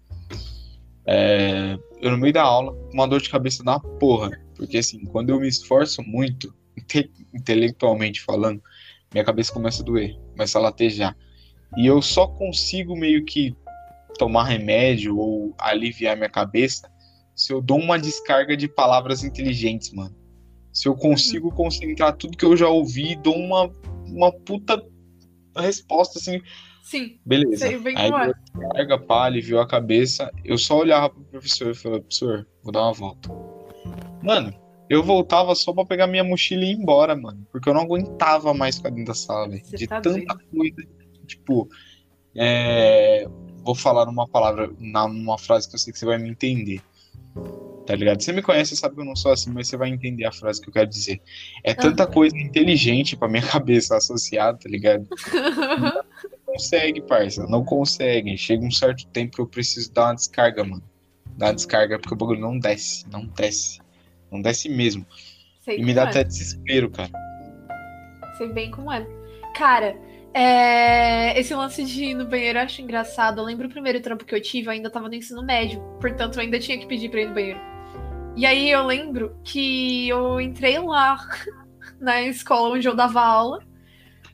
é, eu no meio da aula, uma dor de cabeça da porra. Porque assim, quando eu me esforço muito, inte intelectualmente falando, minha cabeça começa a doer, começa a latejar. E eu só consigo meio que tomar remédio ou aliviar minha cabeça se eu dou uma descarga de palavras inteligentes, mano. Se eu consigo concentrar tudo que eu já ouvi dou uma uma puta resposta assim. Sim. Beleza. Sei bem Aí eu carga, pá, aliviou a cabeça. Eu só olhava pro professor e falava, professor, vou dar uma volta. Mano, eu voltava só pra pegar minha mochila e ir embora, mano. Porque eu não aguentava mais ficar dentro da sala, velho. De tá tanta coisa. Tipo, é... vou falar numa palavra, numa frase que eu sei que você vai me entender tá ligado? Você me conhece, sabe que eu não sou assim, mas você vai entender a frase que eu quero dizer. É tanta coisa inteligente pra minha *laughs* cabeça associada, tá ligado? *laughs* não consegue, parça, não consegue. Chega um certo tempo que eu preciso dar uma descarga, mano. Dar uma descarga porque o bagulho não desce, não desce. Não desce mesmo. Sei e me dá é. até desespero, cara. Sei bem como é. Cara, é... Esse lance de ir no banheiro eu acho engraçado. Eu lembro o primeiro trampo que eu tive, eu ainda tava no ensino médio. Portanto, eu ainda tinha que pedir pra ir no banheiro. E aí eu lembro que eu entrei lá *laughs* na escola onde eu dava aula.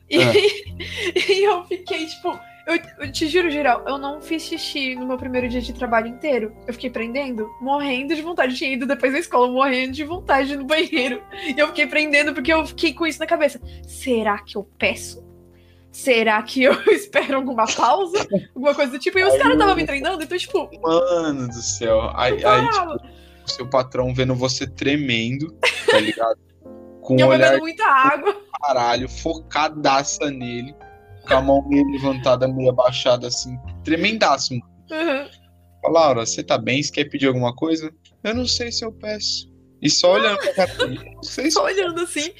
E, é. *laughs* e eu fiquei, tipo, eu, eu, te juro, geral, eu não fiz xixi no meu primeiro dia de trabalho inteiro. Eu fiquei prendendo, morrendo de vontade. Eu tinha ido depois da escola, morrendo de vontade no banheiro. E eu fiquei prendendo porque eu fiquei com isso na cabeça. Será que eu peço? Será que eu *laughs* espero alguma pausa? Alguma coisa do tipo? E os caras estavam me treinando, então, tipo. Mano do céu. Aí, aí tipo, seu patrão vendo você tremendo, tá ligado? *laughs* Com um olhar muita água. Caralho, focadaça nele, com a mão meio levantada, meio abaixada, assim, tremendaço, mano. Uhum. Laura, você tá bem? Você quer pedir alguma coisa? Eu não sei se eu peço. E só olhando pra *laughs* cara Só olhando assim.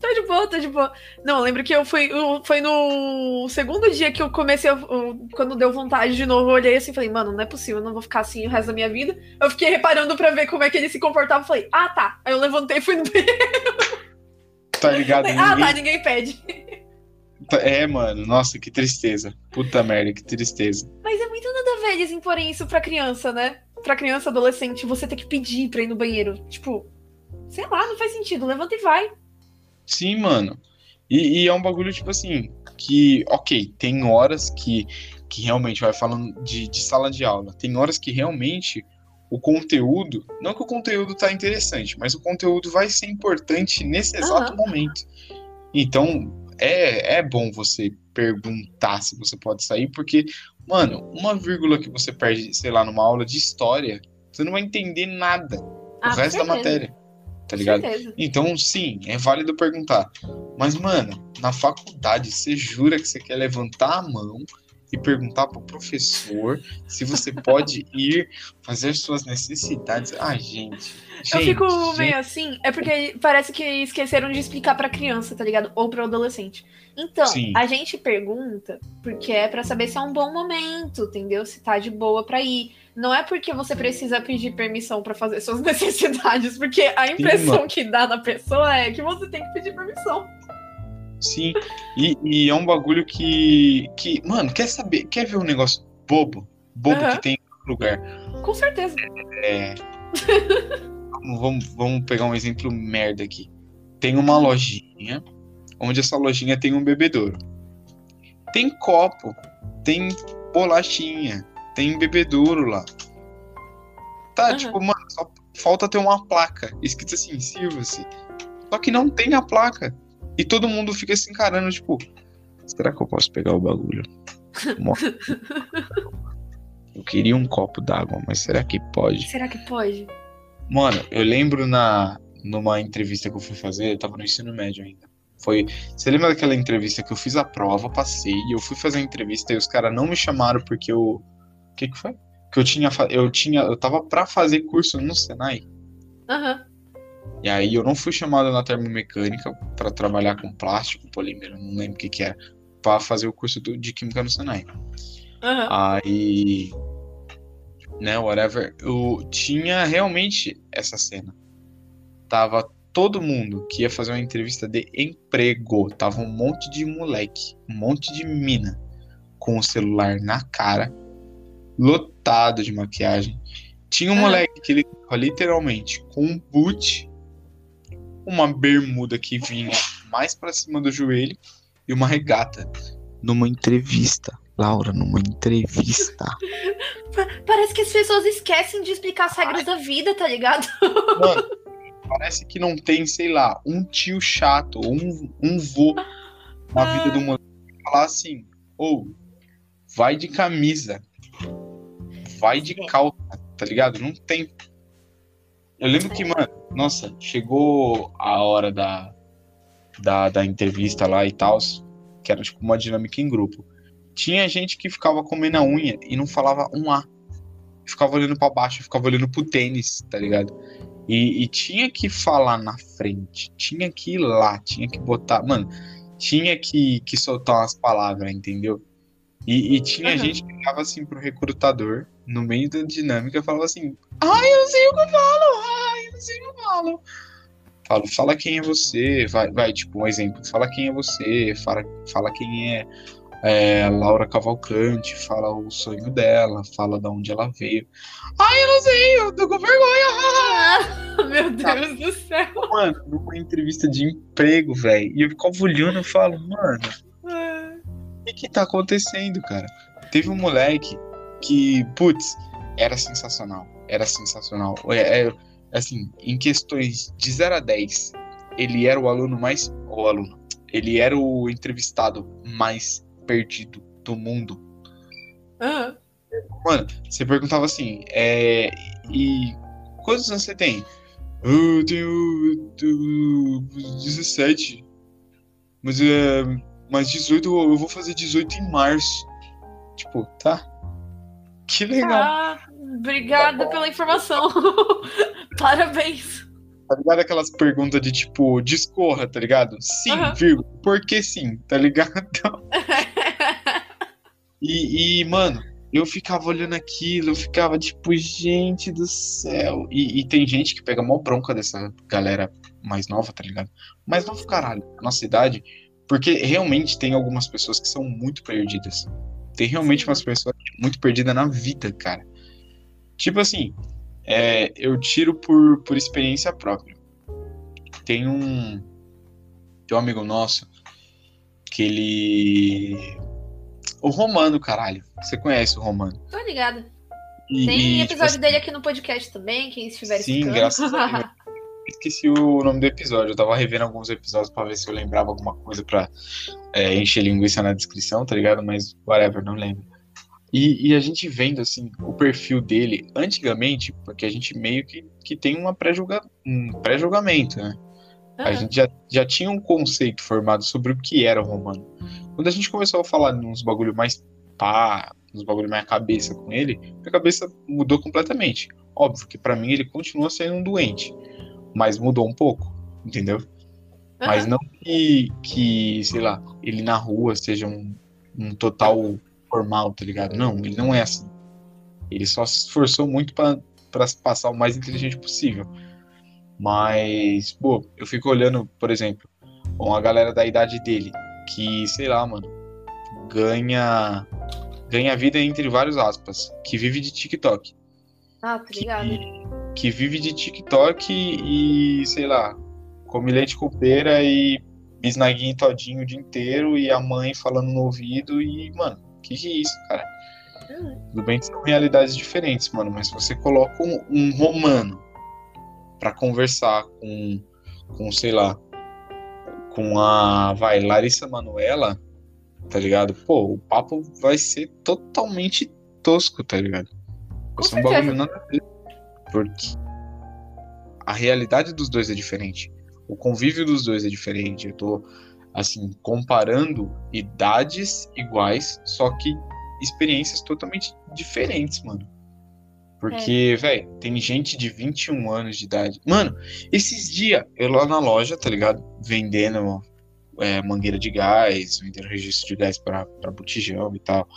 Tá de boa, tá de boa. Não, eu lembro que eu fui. eu- Foi no segundo dia que eu comecei. a- eu- quando deu vontade de novo, eu olhei assim e falei, mano, não é possível, eu não vou ficar assim o resto da minha vida. Eu fiquei reparando pra ver como é que ele se comportava. Falei, ah, tá. Aí eu levantei e fui no banheiro. Tá ligado? Falei, ah, Ninguém- tá, ninguém pede. É, mano, nossa, que tristeza. Puta merda, que tristeza. Mas é muito nada a ver eles imporem isso pra criança, né? Pra criança, adolescente, você ter que pedir pra ir no banheiro. Tipo, sei lá, não faz sentido. Levanta e vai. Sim, mano. E, e é um bagulho, tipo assim, que, ok, tem horas que, que realmente vai falando de, de sala de aula. Tem horas que realmente o conteúdo, não que o conteúdo tá interessante, mas o conteúdo vai ser importante nesse exato Aham. momento. Então, é, é bom você perguntar se você pode sair, porque, mano, uma vírgula que você perde, sei lá, numa aula de história, você não vai entender nada. O Ah, com resto da matéria. Tá ligado? certeza. Então, sim, é válido perguntar. Mas, mano, na faculdade, você jura que você quer levantar a mão e perguntar pro professor se você pode ir fazer suas necessidades? Ai, gente. Eu gente, fico gente. meio assim, é porque parece que esqueceram de explicar pra criança, tá ligado? Ou pro adolescente. Então, Sim. a gente pergunta porque é pra saber se é um bom momento, entendeu? Se tá de boa pra ir. Não é porque você precisa pedir permissão pra fazer suas *laughs* necessidades, porque a impressão mano. que dá na pessoa é que você tem que pedir permissão. Sim, e, e é um bagulho que, que. Mano, quer saber? Quer ver um negócio bobo? Bobo Aham. que tem em lugar? Com certeza. É. vamos, vamos, pegar um exemplo merda aqui. Tem uma lojinha, onde essa lojinha tem um bebedouro. Tem copo, tem bolachinha, tem bebedouro lá. Tá, Aham. tipo, mano, só falta ter uma placa escrito assim, sirva-se. Só que não tem a placa. E todo mundo fica se encarando, tipo, será que eu posso pegar o bagulho? Eu queria um copo d'água, mas será que pode? Será que pode? Mano, eu lembro na numa entrevista que eu fui fazer, eu tava no ensino médio ainda. Foi, você lembra daquela entrevista que eu fiz a prova, passei, e eu fui fazer a entrevista e os caras não me chamaram porque eu o que que foi? Que eu tinha eu tinha eu tava pra fazer curso no Senai. Aham. E aí eu não fui chamado na termomecânica pra trabalhar com plástico, polímero, não lembro o que que era, pra fazer o curso do- de química no Senai. Aham. Aí, né, whatever, eu tinha realmente essa cena. Tava todo mundo que ia fazer uma entrevista de emprego, tava um monte de moleque, um monte de mina com o celular na cara, lotado de maquiagem. Tinha um Aham. moleque que ele literalmente com um boot, uma bermuda que vinha mais pra cima do joelho e uma regata numa entrevista. Laura, numa entrevista. Pa- *laughs* Parece que as pessoas esquecem de explicar as regras da vida, tá ligado? Mano, parece que não tem, sei lá, um tio chato, ou um, um vô na vida do moleque falar assim, ou vai de camisa, vai de calça, tá ligado? Não tem. Eu lembro que, mano, nossa, chegou a hora da, da, da entrevista lá e tal, que era tipo uma dinâmica em grupo. Tinha gente que ficava comendo a unha e não falava um A. Ficava olhando pra baixo, ficava olhando pro tênis, tá ligado? E, e tinha que falar na frente, tinha que ir lá, tinha que botar. Mano, tinha que, que soltar umas palavras, entendeu? E, e tinha Aham. gente que ficava assim pro recrutador, no meio da dinâmica, falava assim: Ai, eu não sei o que eu falo, ai, eu não sei o que eu falo. Falo, fala quem é você, vai, vai, tipo, um exemplo, fala quem é você, fala, fala quem é, é, Laura Cavalcante, fala o sonho dela, fala de onde ela veio. Ai, eu não sei, eu tô com vergonha. Ah, meu Deus do céu. Mano, numa entrevista de emprego, velho. E eu ficava olhando e falo, mano, Ah, o que que tá acontecendo, cara? Teve um moleque que, putz, era sensacional. Era sensacional. É, é, assim, em questões de 0 a 10, ele era o aluno mais. O aluno. Ele era o entrevistado mais perdido do mundo. ah. Mano, você perguntava assim, é. E quantos anos você tem? Eu tenho, tenho 17. Mas é. Mas 18 eu vou fazer 18 em março. Tipo, tá. Que legal. Ah, obrigada pela informação. *laughs* Parabéns. tá ligado? Aquelas perguntas de tipo, discorra, tá ligado? Sim, uhum. vírgula, por que sim, tá ligado? *laughs* e, e, mano, eu ficava olhando aquilo, eu ficava tipo, gente do céu. E, e tem gente que pega mó bronca dessa galera mais nova, tá ligado? Mais novo, caralho, na nossa idade. Porque realmente tem algumas pessoas que são muito perdidas. Tem realmente umas pessoas muito perdidas na vida, cara. Tipo assim, é, eu tiro por, por experiência própria. Tem um, tem um amigo nosso que ele. O Romano, caralho. Você conhece o Romano? Tô ligado. E, Tem episódio tipo dele aqui no podcast também, quem estiver Sim, escutando. graças a Deus. *laughs* Esqueci o nome do episódio. Eu tava revendo alguns episódios pra ver se eu lembrava alguma coisa pra é, encher linguiça na descrição, tá ligado? Mas whatever, não lembro. E, e, a gente vendo assim o perfil dele antigamente, porque a gente meio que, que tem uma pré-julga, um pré-julgamento, né? A gente já, já tinha um conceito formado sobre o que era o romano. Quando a gente começou a falar uns bagulho mais pá, uns bagulho mais cabeça com ele, minha cabeça mudou completamente. Óbvio que para mim ele continua sendo um doente, mas mudou um pouco, entendeu? Uhum. Mas não que, que, sei lá, ele na rua seja um, um total formal, tá ligado? Não, ele não é assim. Ele só se esforçou muito para passar o mais inteligente possível. Mas, pô, eu fico olhando, por exemplo, com a galera da idade dele, que, sei lá, mano, ganha ganha vida entre vários aspas, que vive de TikTok. Ah, tá ligado. Que, que vive de TikTok e, sei lá, come leite com pera e bisnaguinho todinho o dia inteiro e a mãe falando no ouvido e, mano, que que é isso, cara? Tudo bem que são realidades diferentes, mano, mas se você coloca um, um romano para conversar com, com, sei lá, com a, vai, Larissa Manuela, tá ligado? Pô, o papo vai ser totalmente tosco, tá ligado? Vai ser um bagulho nada a ver. Porque a realidade dos dois é diferente. O convívio dos dois é diferente. Eu tô, assim, comparando idades iguais, só que experiências totalmente diferentes, mano. Porque, é. velho, tem gente de 21 anos de idade. Mano, esses dias eu lá na loja, tá ligado? Vendendo é, mangueira de gás, vendendo registro de gás para botijão e tal.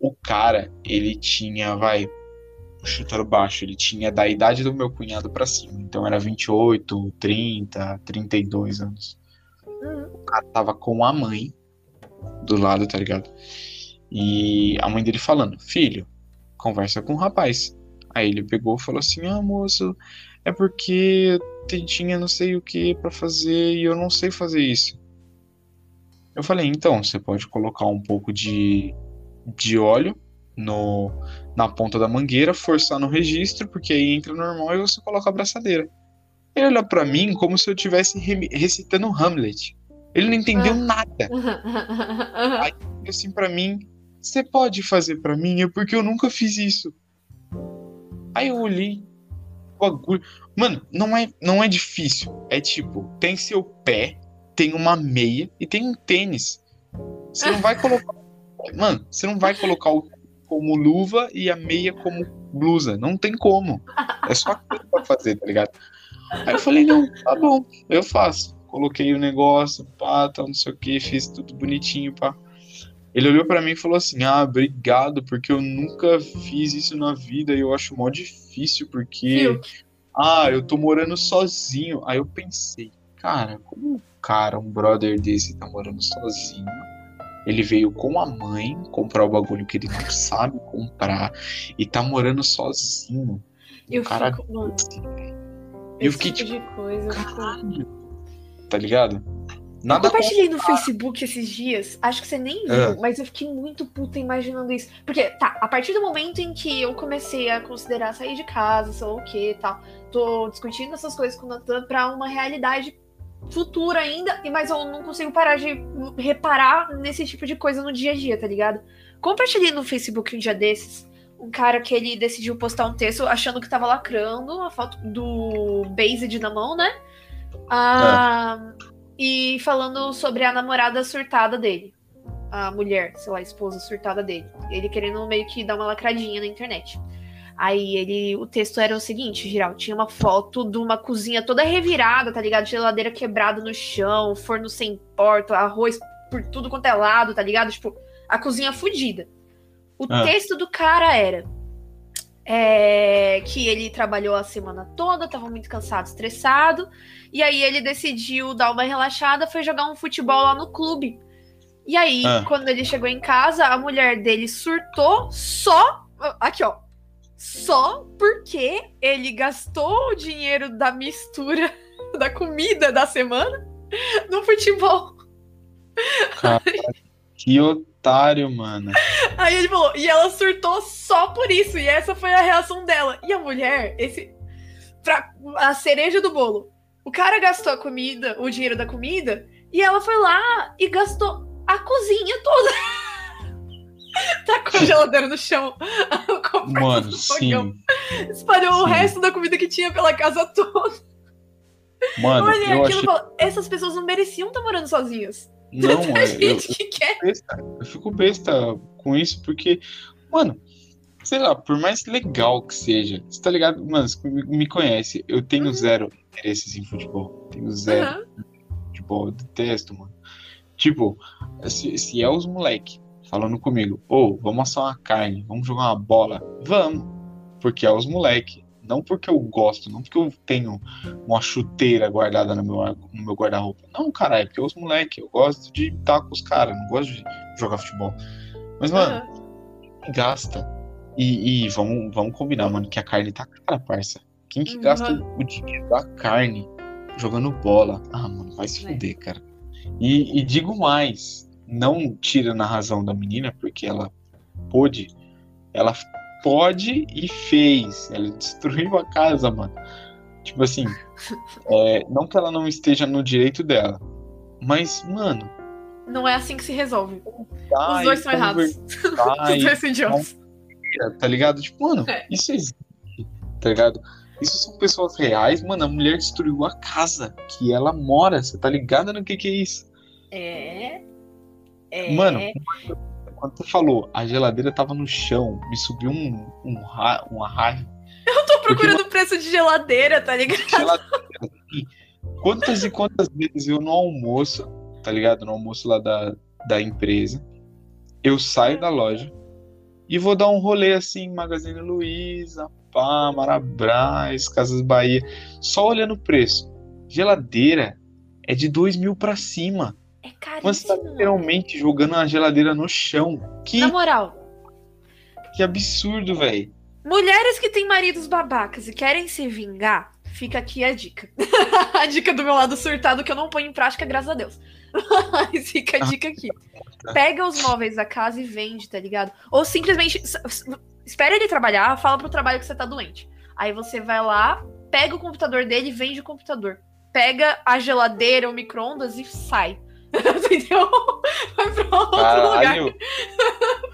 O cara, ele tinha, vai, chutando baixo, ele tinha da idade do meu cunhado para cima. Então era 28, 30, 32 anos. O cara tava com a mãe do lado, tá ligado? E a mãe dele falando: Filho, conversa com o rapaz. Aí ele pegou e falou assim: Ah, moço, é porque tinha não sei o que para fazer e eu não sei fazer isso. Eu falei, então, você pode colocar um pouco de, de óleo no, na ponta da mangueira, forçar no registro, porque aí entra normal e você coloca a abraçadeira. Ele olhou para mim como se eu estivesse recitando Hamlet. Ele não entendeu ah. nada. *laughs* Aí assim para mim, você pode fazer para mim? É porque eu nunca fiz isso. Aí eu olhei, bagulho. Mano, não é, não é difícil. É tipo, tem seu pé, tem uma meia e tem um tênis. Você não vai colocar. Mano, você não vai colocar o como luva e a meia como blusa. Não tem como. É só aquilo pra fazer, tá ligado? Aí eu falei, não, tá bom, eu faço. Coloquei o negócio, pá, tal, não sei o que, fiz tudo bonitinho, pá. Ele olhou para mim e falou assim: Ah, obrigado, porque eu nunca fiz isso na vida e eu acho mó difícil, porque. Ah, eu tô morando sozinho. Aí eu pensei, cara, como cara, um brother desse tá morando sozinho. Ele veio com a mãe comprar o bagulho que ele não sabe comprar e tá morando sozinho. Eu cara fico, mano, eu fiquei tipo, de coisa, caralho, tá ligado? Nada eu compartilhei no Facebook esses dias, acho que você nem viu, é. mas eu fiquei muito puta imaginando isso. Porque, tá, a partir do momento em que eu comecei a considerar sair de casa, sei lá o que e tal, tô discutindo essas coisas com o Natan pra uma realidade futuro ainda, mas eu não consigo parar de reparar nesse tipo de coisa no dia a dia, tá ligado? Compartilhei no Facebook um dia desses um cara que ele decidiu postar um texto achando que tava lacrando a foto do Based na mão, né? Ah, é. E falando sobre a namorada surtada dele. A mulher, sei lá, a esposa surtada dele. Ele querendo meio que dar uma lacradinha na internet. Aí ele, o texto era o seguinte, geral, tinha uma foto de uma cozinha toda revirada, tá ligado? Geladeira quebrada no chão, forno sem porta, arroz por tudo quanto é lado, tá ligado? Tipo, a cozinha fudida. O Ah. texto do cara era é, que ele trabalhou a semana toda, tava muito cansado, estressado, e aí ele decidiu dar uma relaxada, foi jogar um futebol lá no clube. E aí, Ah. quando ele chegou em casa, a mulher dele surtou só. Aqui, ó. Só porque ele gastou o dinheiro da mistura *laughs* da comida da semana no futebol. Que otário, mano. Aí ele falou, e ela surtou só por isso, e essa foi a reação dela. E a mulher, esse. Pra, a cereja do bolo. O cara gastou a comida, o dinheiro da comida, e ela foi lá e gastou a cozinha toda. *laughs* *laughs* tá com a geladeira no chão. *laughs* Mano, sim. Espalhou o Sim. resto da comida que tinha pela casa toda. Mano, Olha, eu achei. falo, essas pessoas não mereciam estar morando sozinhas. *laughs* Não, Tem é, eu, gente que quer. besta. Eu fico besta com isso, porque, mano, sei lá, por mais legal que seja, você tá ligado? Mano, você me conhece, eu tenho Uhum. zero interesses em futebol. Tenho zero Aham. futebol, eu detesto, mano. Tipo, se, se é os moleque falando comigo, ô, vamos assar uma carne, vamos jogar uma bola, vamos. Porque é os moleque. Não porque eu gosto, não porque eu tenho uma chuteira guardada no meu, no meu guarda-roupa. Não, cara, é porque os moleque, eu gosto de estar com os caras, não gosto de jogar futebol. Mas, mano, aham. gasta. E, e vamos, vamos combinar, mano, que a carne tá cara, parça. Quem que Uhum. gasta o dinheiro da carne jogando bola? Ah, mano, vai se É. fuder, cara. E, e digo mais, não tira na razão da menina, porque ela pôde, ela pode e fez. Ela destruiu a casa, mano. Tipo assim, *laughs* é, não que ela não esteja no direito dela, mas, mano, Não é assim que se resolve. Os dois são errados. *laughs* Os dois são idiotas. tá ligado? Tipo, mano, É. isso existe, tá ligado? Isso são pessoas reais, mano. A mulher destruiu a casa que ela mora. Você tá ligada no que que é isso? É. É. Mano, quando você falou, a geladeira tava no chão, me subiu um, um ra uma raiva. tô procurando o preço de geladeira, tá ligado? Geladeira, quantas e quantas vezes eu no almoço, tá ligado? No almoço lá da, da empresa, eu saio da loja e vou dar um rolê assim, Magazine Luiza, pá, Marabras, Casas Bahia, só olhando o preço. Geladeira é de dois mil pra cima. É Mas você tá caríssimo. literalmente jogando a geladeira no chão. Que, Na moral, que absurdo, velho. mulheres que têm maridos babacas e querem se vingar, fica aqui a dica. *laughs* a dica do meu lado surtado que eu não ponho em prática, graças a Deus. *laughs* Mas fica a dica aqui. Pega os móveis da casa e vende, tá ligado? Ou simplesmente espera ele trabalhar, fala pro trabalho que você tá doente. Aí você vai lá, pega o computador dele e vende o computador. Pega a geladeira, o micro-ondas e sai. *laughs* Entendeu? Vai pra outro lugar. Caralho.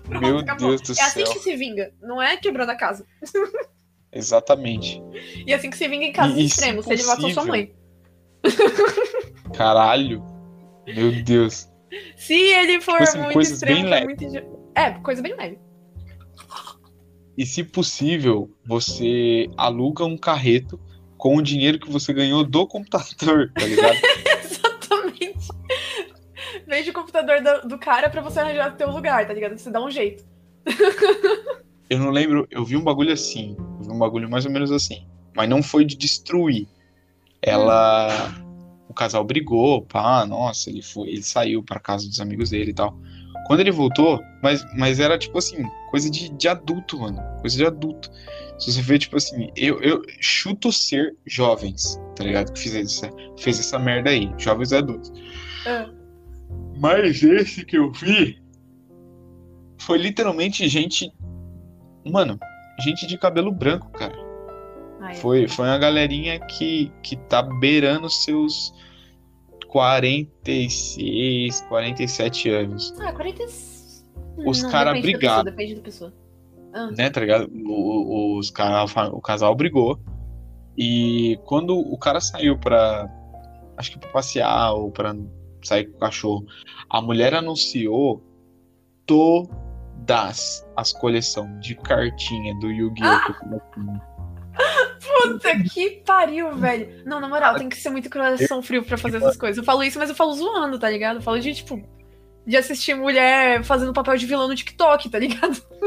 *laughs* Meu acabou. Deus do É assim céu. que se vinga, não é quebrando a casa. Exatamente. E é assim que se vinga em casos E- extremos, se ele matou sua mãe. Caralho. Meu Deus. Se ele for Tipo assim, muito coisas extremo, bem for leves. muito É, coisa bem leve. E se possível, você aluga um carreto com o dinheiro que você ganhou do computador, tá ligado? *laughs* Exatamente. Vende o computador do, do cara pra você arranjar teu lugar, tá ligado? Você dá um jeito. *laughs* Eu não lembro, eu vi um bagulho assim. Eu vi um bagulho mais ou menos assim. Mas não foi de destruir. Ela. O casal brigou, pá, nossa, ele foi, ele saiu pra casa dos amigos dele e tal. Quando ele voltou, mas, mas era tipo assim, coisa de, de adulto, mano. Coisa de adulto. Se você vê, tipo assim, eu, eu chuto ser jovens, tá ligado? Que fez essa, fez essa merda aí, jovens adultos. Ah. Mas esse que eu vi foi literalmente gente. Mano, gente de cabelo branco, cara. Ai, Foi, foi uma galerinha que, que tá beirando seus 46, 47 anos, Ah, 40. Os Não, cara depende da brigaram. Depende da pessoa. Ah, né, tá ligado? O, o- os cara, o casal brigou. E quando o cara saiu pra. Acho que pra passear ou pra sair com o cachorro, a mulher anunciou das as coleção de cartinha do Yu-Gi-Oh! Puta que pariu, velho. Não, na moral, tem que ser muito coração frio pra fazer essas coisas. Eu falo isso, mas eu falo zoando, tá ligado? Eu falo de, tipo, de assistir mulher fazendo papel de vilão no TikTok, tá ligado? *laughs*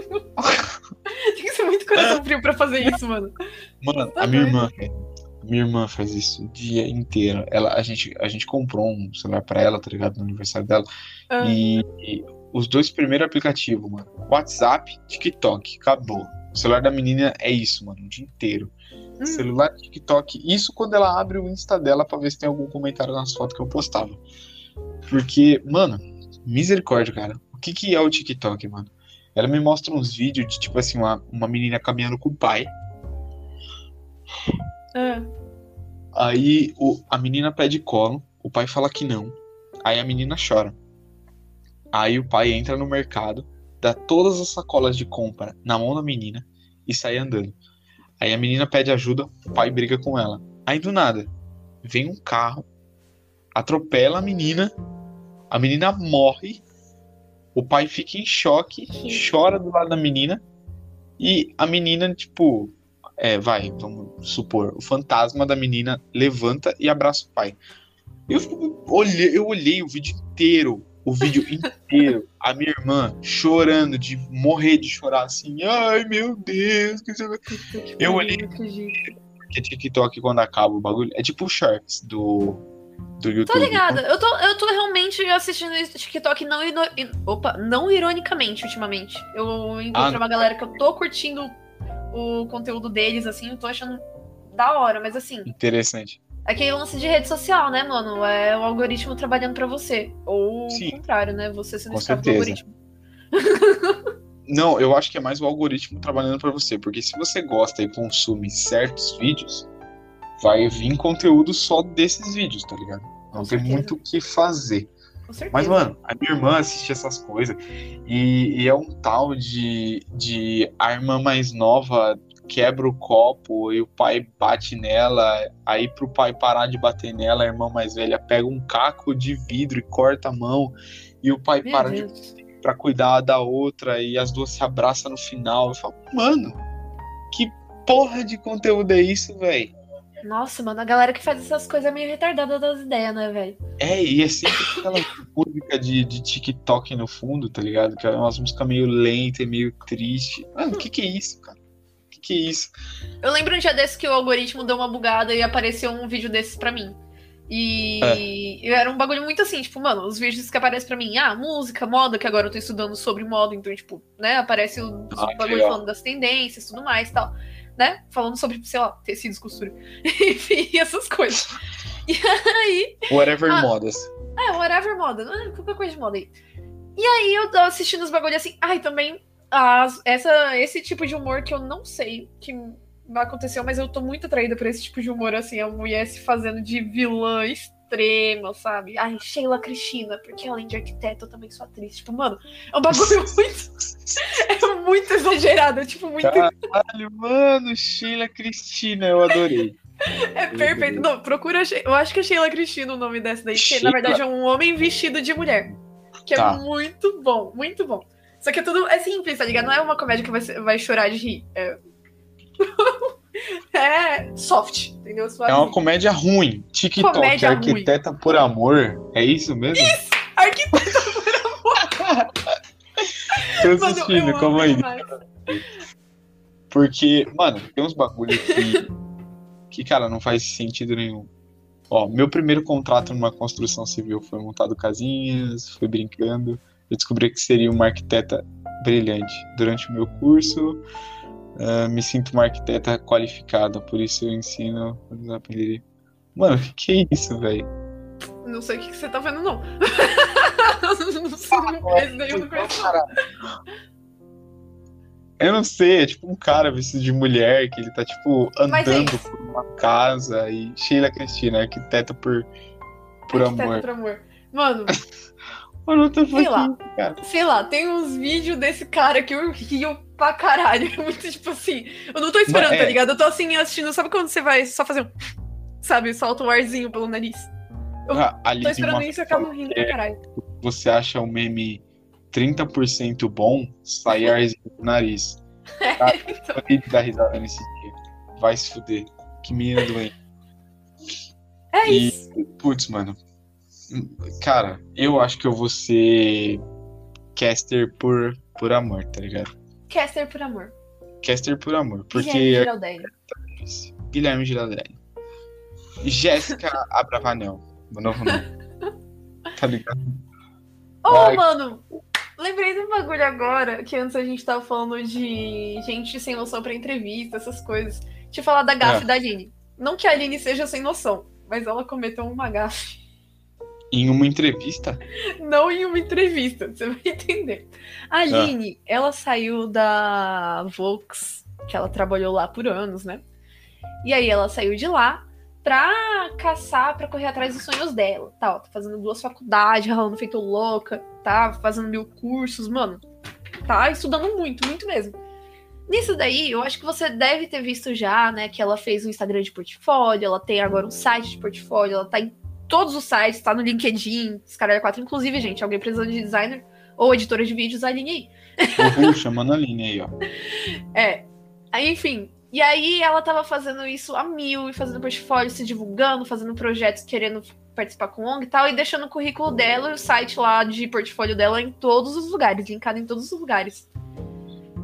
tem que ser muito coração frio pra fazer isso, mano. Mano, a minha irmã, minha irmã faz isso o dia inteiro. Ela, a, gente, a gente comprou um celular pra ela, tá ligado? No aniversário dela. Ah. E, e os dois primeiros aplicativos, mano. WhatsApp, TikTok. Acabou. O celular da menina é isso, mano, o dia inteiro. Hum. Celular, TikTok. Isso quando ela abre o Insta dela pra ver se tem algum comentário nas fotos que eu postava. Porque, mano, misericórdia, cara. O que que é o TikTok, mano? Ela me mostra uns vídeos de, tipo assim, uma, uma menina caminhando com o pai. Ah. Aí o, a menina pede colo, o pai fala que não. Aí a menina chora. Aí o pai entra no mercado, dá todas as sacolas de compra na mão da menina e sai andando. Aí a menina pede ajuda, o pai briga com ela. Aí do nada, vem um carro, atropela a menina, a menina morre, o pai fica em choque, chora do lado da menina e a menina, tipo, é, vai, vamos supor, o fantasma da menina levanta e abraça o pai. Eu, olhei, eu olhei o vídeo inteiro, o vídeo inteiro, a minha irmã chorando, de morrer de chorar assim, ai meu Deus, que Eu olhei- porque TikTok quando acaba o bagulho, é tipo o Sharks do, do YouTube. Tô ligada. Eu tô, eu tô realmente assistindo esse TikTok não, ino- in- opa, não ironicamente ultimamente. Eu encontrei Ah, uma galera que eu tô curtindo o conteúdo deles, assim, eu tô achando da hora, mas assim, Interessante. aquele lance de rede social, né, mano? É o algoritmo trabalhando pra você. Ou Sim. o contrário, né? Você sendo escravo do algoritmo. *laughs* Não, eu acho que é mais o algoritmo trabalhando pra você, porque se você gosta e consome certos vídeos, vai vir conteúdo só desses vídeos, tá ligado? Não tem muito o que fazer. Com certeza. Mas, mano, a minha irmã assiste essas coisas e, e é um tal de, de a irmã mais nova quebra o copo e o pai bate nela. Aí, pro pai parar de bater nela, a irmã mais velha pega um caco de vidro e corta a mão. E o pai Meu para de Deus. pra cuidar da outra e as duas se abraçam no final. Eu falo, mano, que porra de conteúdo é isso, velho? Nossa, mano, a galera que faz essas coisas é meio retardada das ideias, né, velho? É, e é sempre aquela música de, de TikTok no fundo, tá ligado? Que é umas músicas meio lenta e meio triste. Mano, o que que é isso, cara? O que que é isso? Eu lembro um dia desse que o algoritmo deu uma bugada e apareceu um vídeo desses pra mim. E era um bagulho muito assim, tipo, mano, os vídeos que aparecem pra mim, ah, música, moda, que agora eu tô estudando sobre moda, então, tipo, né, aparece o Ah, bagulho legal. falando das tendências, tudo mais e tal, né? Falando sobre, sei lá, tecidos, costura, *laughs* enfim, essas coisas. E aí, Whatever Ah. modas. é, whatever moda, ah, qualquer coisa de moda aí. E aí eu tava assistindo os bagulhos assim, ai, também, as, essa, esse tipo de humor que eu não sei que aconteceu, mas eu tô muito atraída por esse tipo de humor, assim, a mulher se fazendo de vilã extrema, sabe? Ai, Sheila Cristina, porque além de arquiteta, eu também sou atriz. Tipo, mano, é um bagulho *laughs* muito. é muito exagerado, é tipo, muito. Caralho, mano, Sheila Cristina, eu adorei. *laughs* É perfeito. Não, procura. Eu acho que é Sheila Cristina o nome dessa daí, que na verdade é um homem vestido de mulher. Que Tá. é muito bom, muito bom. Só que é tudo. É simples, tá ligado? Não é uma comédia que você vai chorar de rir. É. *laughs* é soft, entendeu? É uma comédia ruim. TikTok, Comédia arquiteta por amor. É isso mesmo? Arquiteto, *laughs* Tô mano, eu assistindo, amo calma aí. Porque, mano, tem uns bagulho que, que, cara, não faz sentido nenhum. Ó, meu primeiro contrato numa construção civil foi montado casinhas, fui brincando. Eu descobri que seria uma arquiteta brilhante. Durante o meu curso, ah, me sinto uma arquiteta qualificada, por isso eu ensino. eu aprenderia. Mano, o que é isso, velho? Não sei o que que você tá vendo, não. *laughs* não sei, não- esse daí eu não conheço. Eu não sei, é tipo um cara vestido de mulher que ele tá, tipo, é andando isso. por uma casa e Sheila Cristina, arquiteta por, por Arquiteto amor. por amor. Mano, Eu Sei lá. fucking, cara. sei lá, tem uns vídeos desse cara que eu rio pra caralho. É *laughs* muito tipo assim. Eu não tô esperando, Mas é. tá ligado? Eu tô assim assistindo. Sabe quando você vai só fazer um. Sabe, solta o arzinho pelo nariz? Eu Ah, Tô esperando isso e acabo rindo pra é- caralho. você acha o meme 30% bom, sai arzinho do nariz. Cara, *laughs* Então, eu ri de dar risada nesse dia. Vai se fuder. Que menina doente. é E, isso. putz, mano. Cara, eu acho que eu vou ser caster por, por amor, tá ligado? Caster por amor. Caster por amor. Porque Guilherme Giraldelli. Guilherme Giraldelli. Jéssica *laughs* Abravanel. Meu novo nome. *laughs* Tá ligado? Ô, Vai. mano, lembrei de um bagulho agora, que antes a gente tava falando de gente sem noção pra entrevista, essas coisas. Deixa eu falar da gafe É. da Aline. Não que a Aline seja sem noção, mas ela cometeu uma gafe. Em uma entrevista. Não em uma entrevista, você vai entender. A Aline, ela saiu da Vox, que ela trabalhou lá por anos, né? E aí ela saiu de lá pra caçar, pra correr atrás dos sonhos dela. Tá, ó, tá fazendo duas faculdades, ralando feito louca, tá fazendo mil cursos, mano. Tá estudando muito, muito mesmo. Nisso daí, eu acho que você deve ter visto já, né, que ela fez um Instagram de portfólio, ela tem agora um site de portfólio, ela tá em todos os sites, tá no LinkedIn, os caras 4, inclusive, gente, alguém precisando de designer ou editora de vídeos, a Aline aí. Uhul, chamando a Aline aí, ó. *laughs* É. Aí, enfim. E aí ela tava fazendo isso a mil, e fazendo portfólio, se divulgando, fazendo projetos, querendo participar com ONG e tal, e deixando o currículo dela e o site lá de portfólio dela em todos os lugares, linkado em todos os lugares.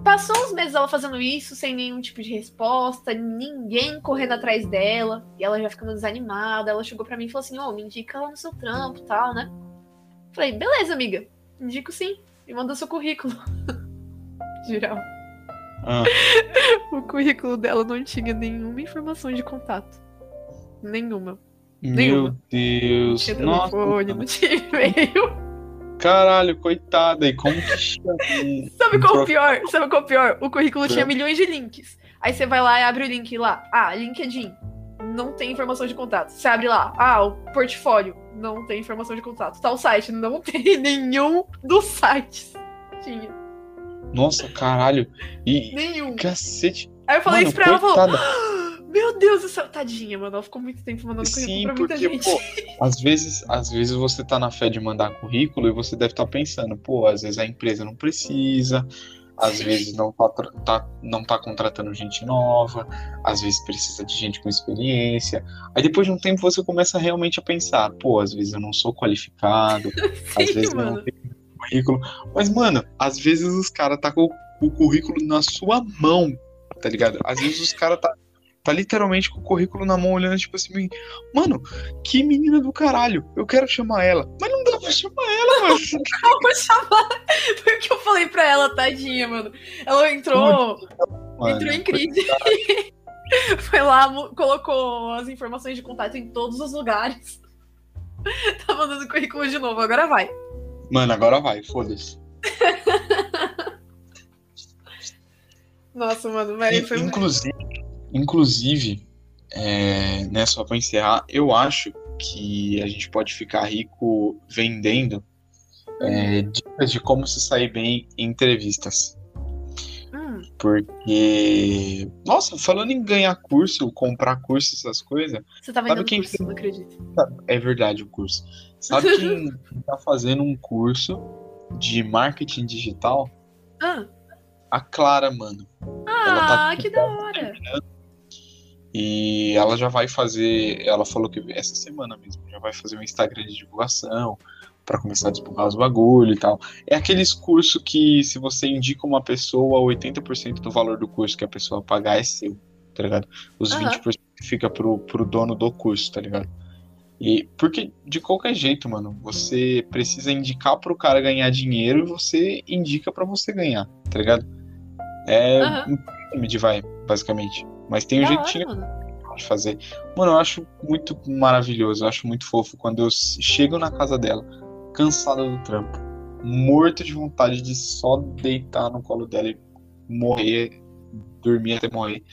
Passou uns meses ela fazendo isso, sem nenhum tipo de resposta, ninguém correndo atrás dela, e ela já ficando desanimada. Ela chegou pra mim e falou assim: Ô, me indica lá no seu trampo e tal, né? Falei: beleza, amiga, indico sim, e manda seu currículo. *laughs* Geral. Ah, *laughs* O currículo dela não tinha nenhuma informação de contato. Nenhuma. meu Nenhuma. Não Deus. tinha Nossa, telefone, não tinha e-mail. Caralho, coitada. E como que chama? *laughs* Sabe qual o pior? Sabe qual o pior? O currículo tinha milhões de links. Aí você vai lá e abre o link lá. Ah, LinkedIn. Não tem informação de contato. Você abre lá. Ah, o portfólio. Não tem informação de contato. Tal site. Não *laughs* tem nenhum dos sites. Tinha. Nossa, caralho. E Nenhum. cacete. Aí eu falei Mano, isso pra ela e falou: coitada. *gasps* "Ah, Meu Deus do céu, tadinha, mano. Ela ficou muito tempo mandando currículo Sim, pra muita porque, gente. pô, às vezes, às vezes você tá na fé de mandar currículo e você deve estar pensando, pô, às vezes a empresa não precisa, às vezes não tá, tá- não tá contratando gente nova, às vezes precisa de gente com experiência. Aí depois de um tempo você começa realmente a pensar, pô, às vezes eu não sou qualificado, *laughs* às Sim, vezes eu mano. não tenho currículo. Mas, mano, às vezes os caras tá com o currículo na sua mão, tá ligado? Às vezes os caras tá, tá literalmente com o currículo na mão, olhando, tipo assim, mano, que menina do caralho, eu quero chamar ela. Mas não dá pra chamar ela, mano. *laughs* Eu vou chamar. Foi o que eu falei pra ela, tadinha, mano. Ela entrou, Mano, entrou em crise. *laughs* Foi lá, colocou as informações de contato em todos os lugares. *laughs* Tá mandando currículo de novo, agora vai. Mano, agora vai, foda-se. Nossa, mano, mas E, foi muito. Inclusive, é, né, só pra encerrar, eu acho que a gente pode ficar rico vendendo é, dicas de como se sair bem em entrevistas. Hum, Porque, nossa, falando em ganhar curso, comprar curso, essas coisas, você tá vendendo quem curso, não acredito. é verdade o curso. Sabe *laughs* quem tá fazendo um curso de marketing digital? Ah, A Clara, mano. Ela ah tá- que da hora. E ela já vai fazer, ela falou que essa semana mesmo, já vai fazer um Instagram de divulgação para começar a divulgar os bagulho e tal. É aqueles cursos que se você indica uma pessoa, 80% do valor do curso que a pessoa pagar é seu, tá ligado? Os Aham. 20% fica pro, pro dono do curso, tá ligado? E porque de qualquer jeito, mano, você precisa indicar pro cara ganhar dinheiro e você indica pra você ganhar, tá ligado? É Aham. um pirâmide, vai, basicamente. Mas tem um Da jeitinho hora, de fazer. Mano, eu acho muito maravilhoso, eu acho muito fofo quando eu chego na casa dela, cansada do trampo, morto de vontade de só deitar no colo dela e morrer, dormir até morrer.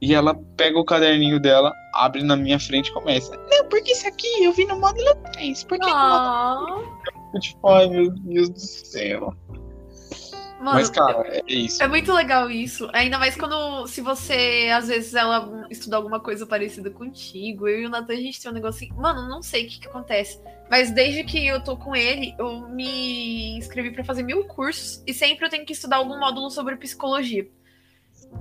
E ela pega o caderninho dela, abre na minha frente e começa. Não, porque isso aqui eu vi no módulo 3. Por que no módulo Ah, eu, tipo, ai meu Deus do céu. Mano, Mas, cara, é isso. É muito legal isso. Ainda mais quando, se você, às vezes, ela estuda alguma coisa parecida contigo. Eu e o Nathan, a gente tem um negocinho. Mano, não sei o que, que acontece. Mas desde que eu tô com ele, eu me inscrevi pra fazer mil cursos. E sempre eu tenho que estudar algum módulo sobre psicologia.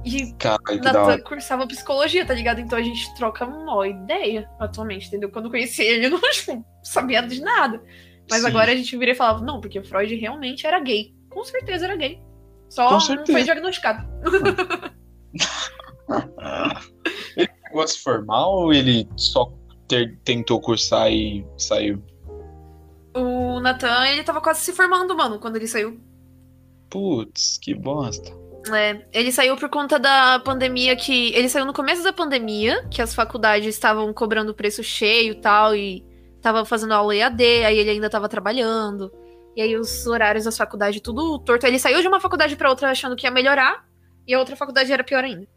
E o hora. cursava psicologia, tá ligado? Então a gente troca uma ideia atualmente, entendeu? Quando eu conheci ele, eu não *laughs* sabia de nada. Mas Sim. agora a gente vira e falava, não, porque o Freud realmente era gay. Com certeza era gay. Só foi diagnosticado. *laughs* Ele chegou a se formar ou ele só ter- tentou cursar e saiu? O Nathan, ele tava quase se formando, mano, quando ele saiu. Putz, que bosta. É, ele saiu por conta da pandemia que. Ele saiu no começo da pandemia, que as faculdades estavam cobrando preço cheio e tal, e tava fazendo aula EAD, aí ele ainda tava trabalhando. E aí os horários das faculdades tudo torto. Ele saiu de uma faculdade pra outra achando que ia melhorar, e a outra faculdade era pior ainda.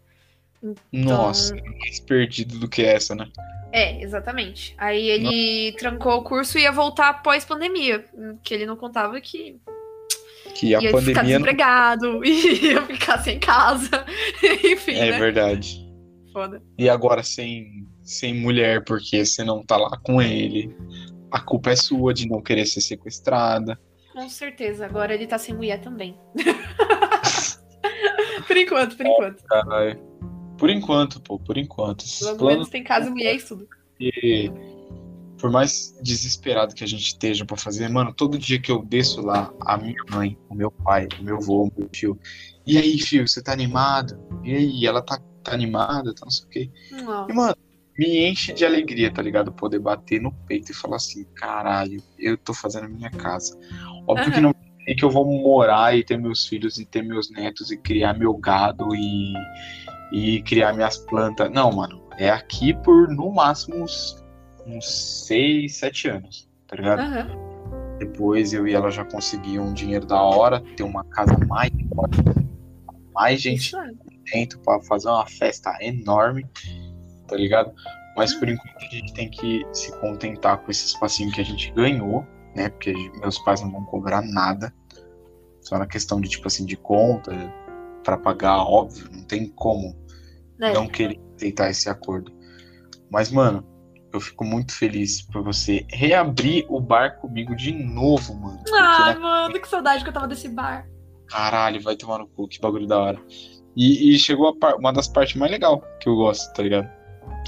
Nossa, mais perdido do que essa, né? É, exatamente. Aí ele trancou o curso e ia voltar após pandemia. Que ele não contava que Que a ia ficar pandemia. não- desempregado, *laughs* ia ficar sem casa. *laughs* Enfim, É né? verdade. Foda. E agora sem, sem mulher, porque você não tá lá com ele. A culpa é sua de não querer ser sequestrada. Com certeza. Agora ele tá sem mulher também. *laughs* por enquanto, por enquanto. Caralho. Por enquanto, pô, por enquanto. Esses Pelo planos menos tem casa, mulher e tudo. que, por mais desesperado que a gente esteja pra fazer, mano, todo dia que eu desço lá, a minha mãe, o meu pai, o meu avô, o meu tio. E aí, filho, você tá animado? E aí, ela tá, tá animada, tá não sei o quê. Não. E, mano, me enche de alegria, tá ligado? Poder bater no peito e falar assim, caralho, eu tô fazendo a minha casa. Óbvio Aham. que não é que eu vou morar e ter meus filhos e ter meus netos e criar meu gado e, e criar minhas plantas. Não, mano, é aqui por no máximo uns, uns 6, 7 anos, tá ligado? Aham. Depois eu e ela já conseguimos um dinheiro da hora, ter uma casa mais mais gente é. dentro pra fazer uma festa enorme, tá ligado? Mas por enquanto a gente tem que se contentar com esse espacinho que a gente ganhou, né? Porque meus pais não vão cobrar nada. Só na questão de, tipo assim, de conta, pra pagar, óbvio, não tem como É. não querer aceitar esse acordo. Mas, mano, eu fico muito feliz por você reabrir o bar comigo de novo, mano. Ai, né, mano, que saudade que eu tava desse bar. Caralho, vai tomar no cu, que bagulho da hora. E, e chegou a par- uma das partes mais legais que eu gosto, tá ligado?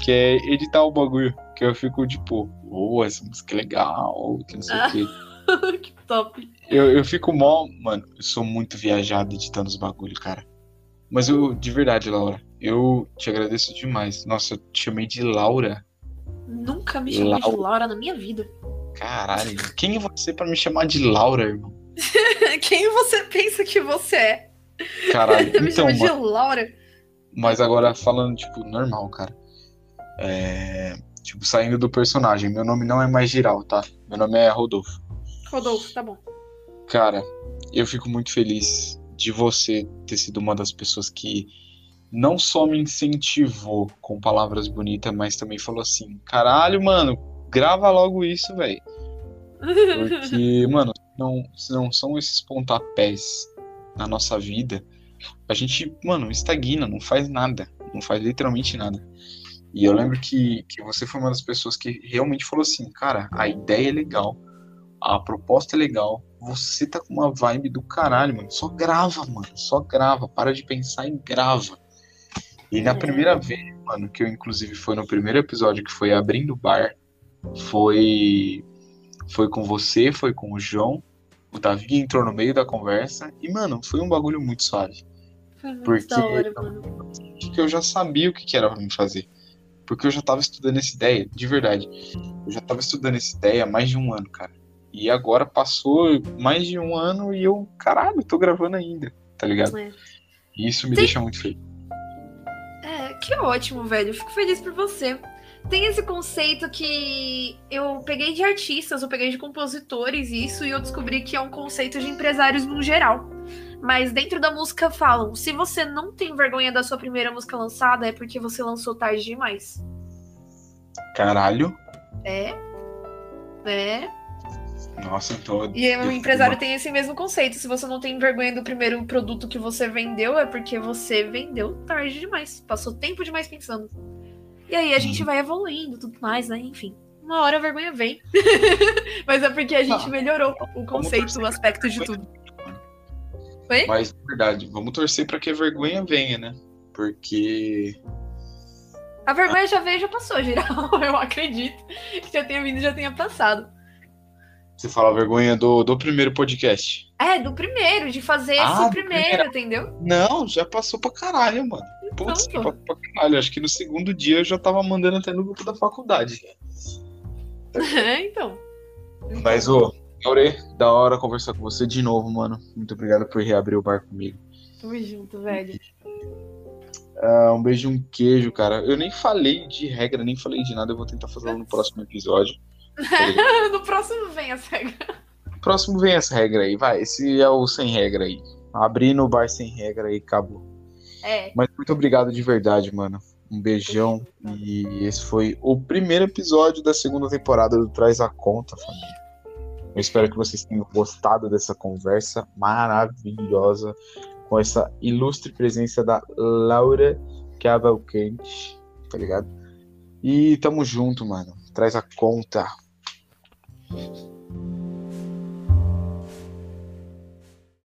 Que é editar o bagulho. Que eu fico tipo, oh, essa música é legal, que não sei Ah. o quê. *laughs* que top. Eu, eu fico mó. Mano, eu sou muito viajado editando os bagulhos, cara. Mas eu, de verdade, Laura, eu te agradeço demais. Nossa, eu te chamei de Laura. Nunca me chamei de Laura. Laura na minha vida. Caralho, quem é você pra me chamar de Laura, irmão? *laughs* Quem você pensa que você é? Caralho, *laughs* me então, chama de Laura. Mas agora falando, tipo, normal, cara. É. Tipo, saindo do personagem. Meu nome não é mais Giral, tá? Meu nome é Rodolfo. Rodolfo, tá bom. Cara, eu fico muito feliz de você ter sido uma das pessoas que não só me incentivou com palavras bonitas, mas também falou assim: caralho, mano, grava logo isso, velho. Porque, *laughs* mano, não, se não são esses pontapés na nossa vida, a gente, mano, estagna, não faz nada. Não faz literalmente nada. E eu lembro que, que você foi uma das pessoas que realmente falou assim, cara, a ideia é legal, a proposta é legal, você tá com uma vibe do caralho, mano. Só grava, mano. Só grava. Para de pensar e grava. E na É. primeira vez, mano, que eu inclusive foi no primeiro episódio que foi abrindo o bar, foi foi com você, foi com o João. O Davi entrou no meio da conversa e, mano, foi um bagulho muito suave. Foi muito Porque- hora, mano. Porque eu já sabia o que, que era pra mim fazer. Porque eu já tava estudando essa ideia, de verdade. Eu já tava estudando essa ideia há mais de um ano, cara. E agora passou mais de um ano e eu, caralho, tô gravando ainda, tá ligado? É. E isso me Sim. deixa muito feliz. É, que ótimo, velho. Eu Fico feliz por você. Tem esse conceito que eu peguei de artistas, eu peguei de compositores isso, e eu descobri que é um conceito de empresários no geral. Mas dentro da música falam: se você não tem vergonha da sua primeira música lançada, é porque você lançou tarde demais. Caralho. É. É. Nossa, então. E o empresário tem esse mesmo conceito. Se você não tem vergonha do primeiro produto que você vendeu, é porque você vendeu tarde demais. Passou tempo demais pensando. E aí a gente Uhum. vai evoluindo, tudo mais, né? Enfim. Uma hora a vergonha vem. *laughs* Mas é porque a gente Ah, melhorou o conceito, o aspecto de tudo. Oi? Mas, na verdade, vamos torcer pra que a vergonha venha, né? Porque. A vergonha já veio, já passou, geral. *laughs* Eu acredito que já tenha vindo, já tenha passado. Você fala a vergonha do, do primeiro podcast. É, do primeiro, de fazer Ah, esse primeiro, primeiro. entendeu? Não, já passou pra caralho, mano. Putz, Então, pra, pra caralho. Acho que no segundo dia eu já tava mandando até no grupo da faculdade. *laughs* É, então. Mas, ô, Aure, da hora conversar com você de novo, mano. Muito obrigado por reabrir o bar comigo. Tamo junto, velho. Ah, um beijo e um queijo, cara. Eu nem falei de regra, nem falei de nada. Eu vou tentar fazer no próximo episódio. *laughs* No próximo vem a cega. No próximo vem essa regra aí, vai. Esse é o sem regra aí. Abrindo o bar sem regra aí, acabou. É. Mas muito obrigado de verdade, mano. Um beijão. E esse foi o primeiro episódio da segunda temporada do Traz a Conta, família. Eu espero que vocês tenham gostado dessa conversa maravilhosa com essa ilustre presença da Laura Cavalcante, tá ligado? E tamo junto, mano. Traz a conta.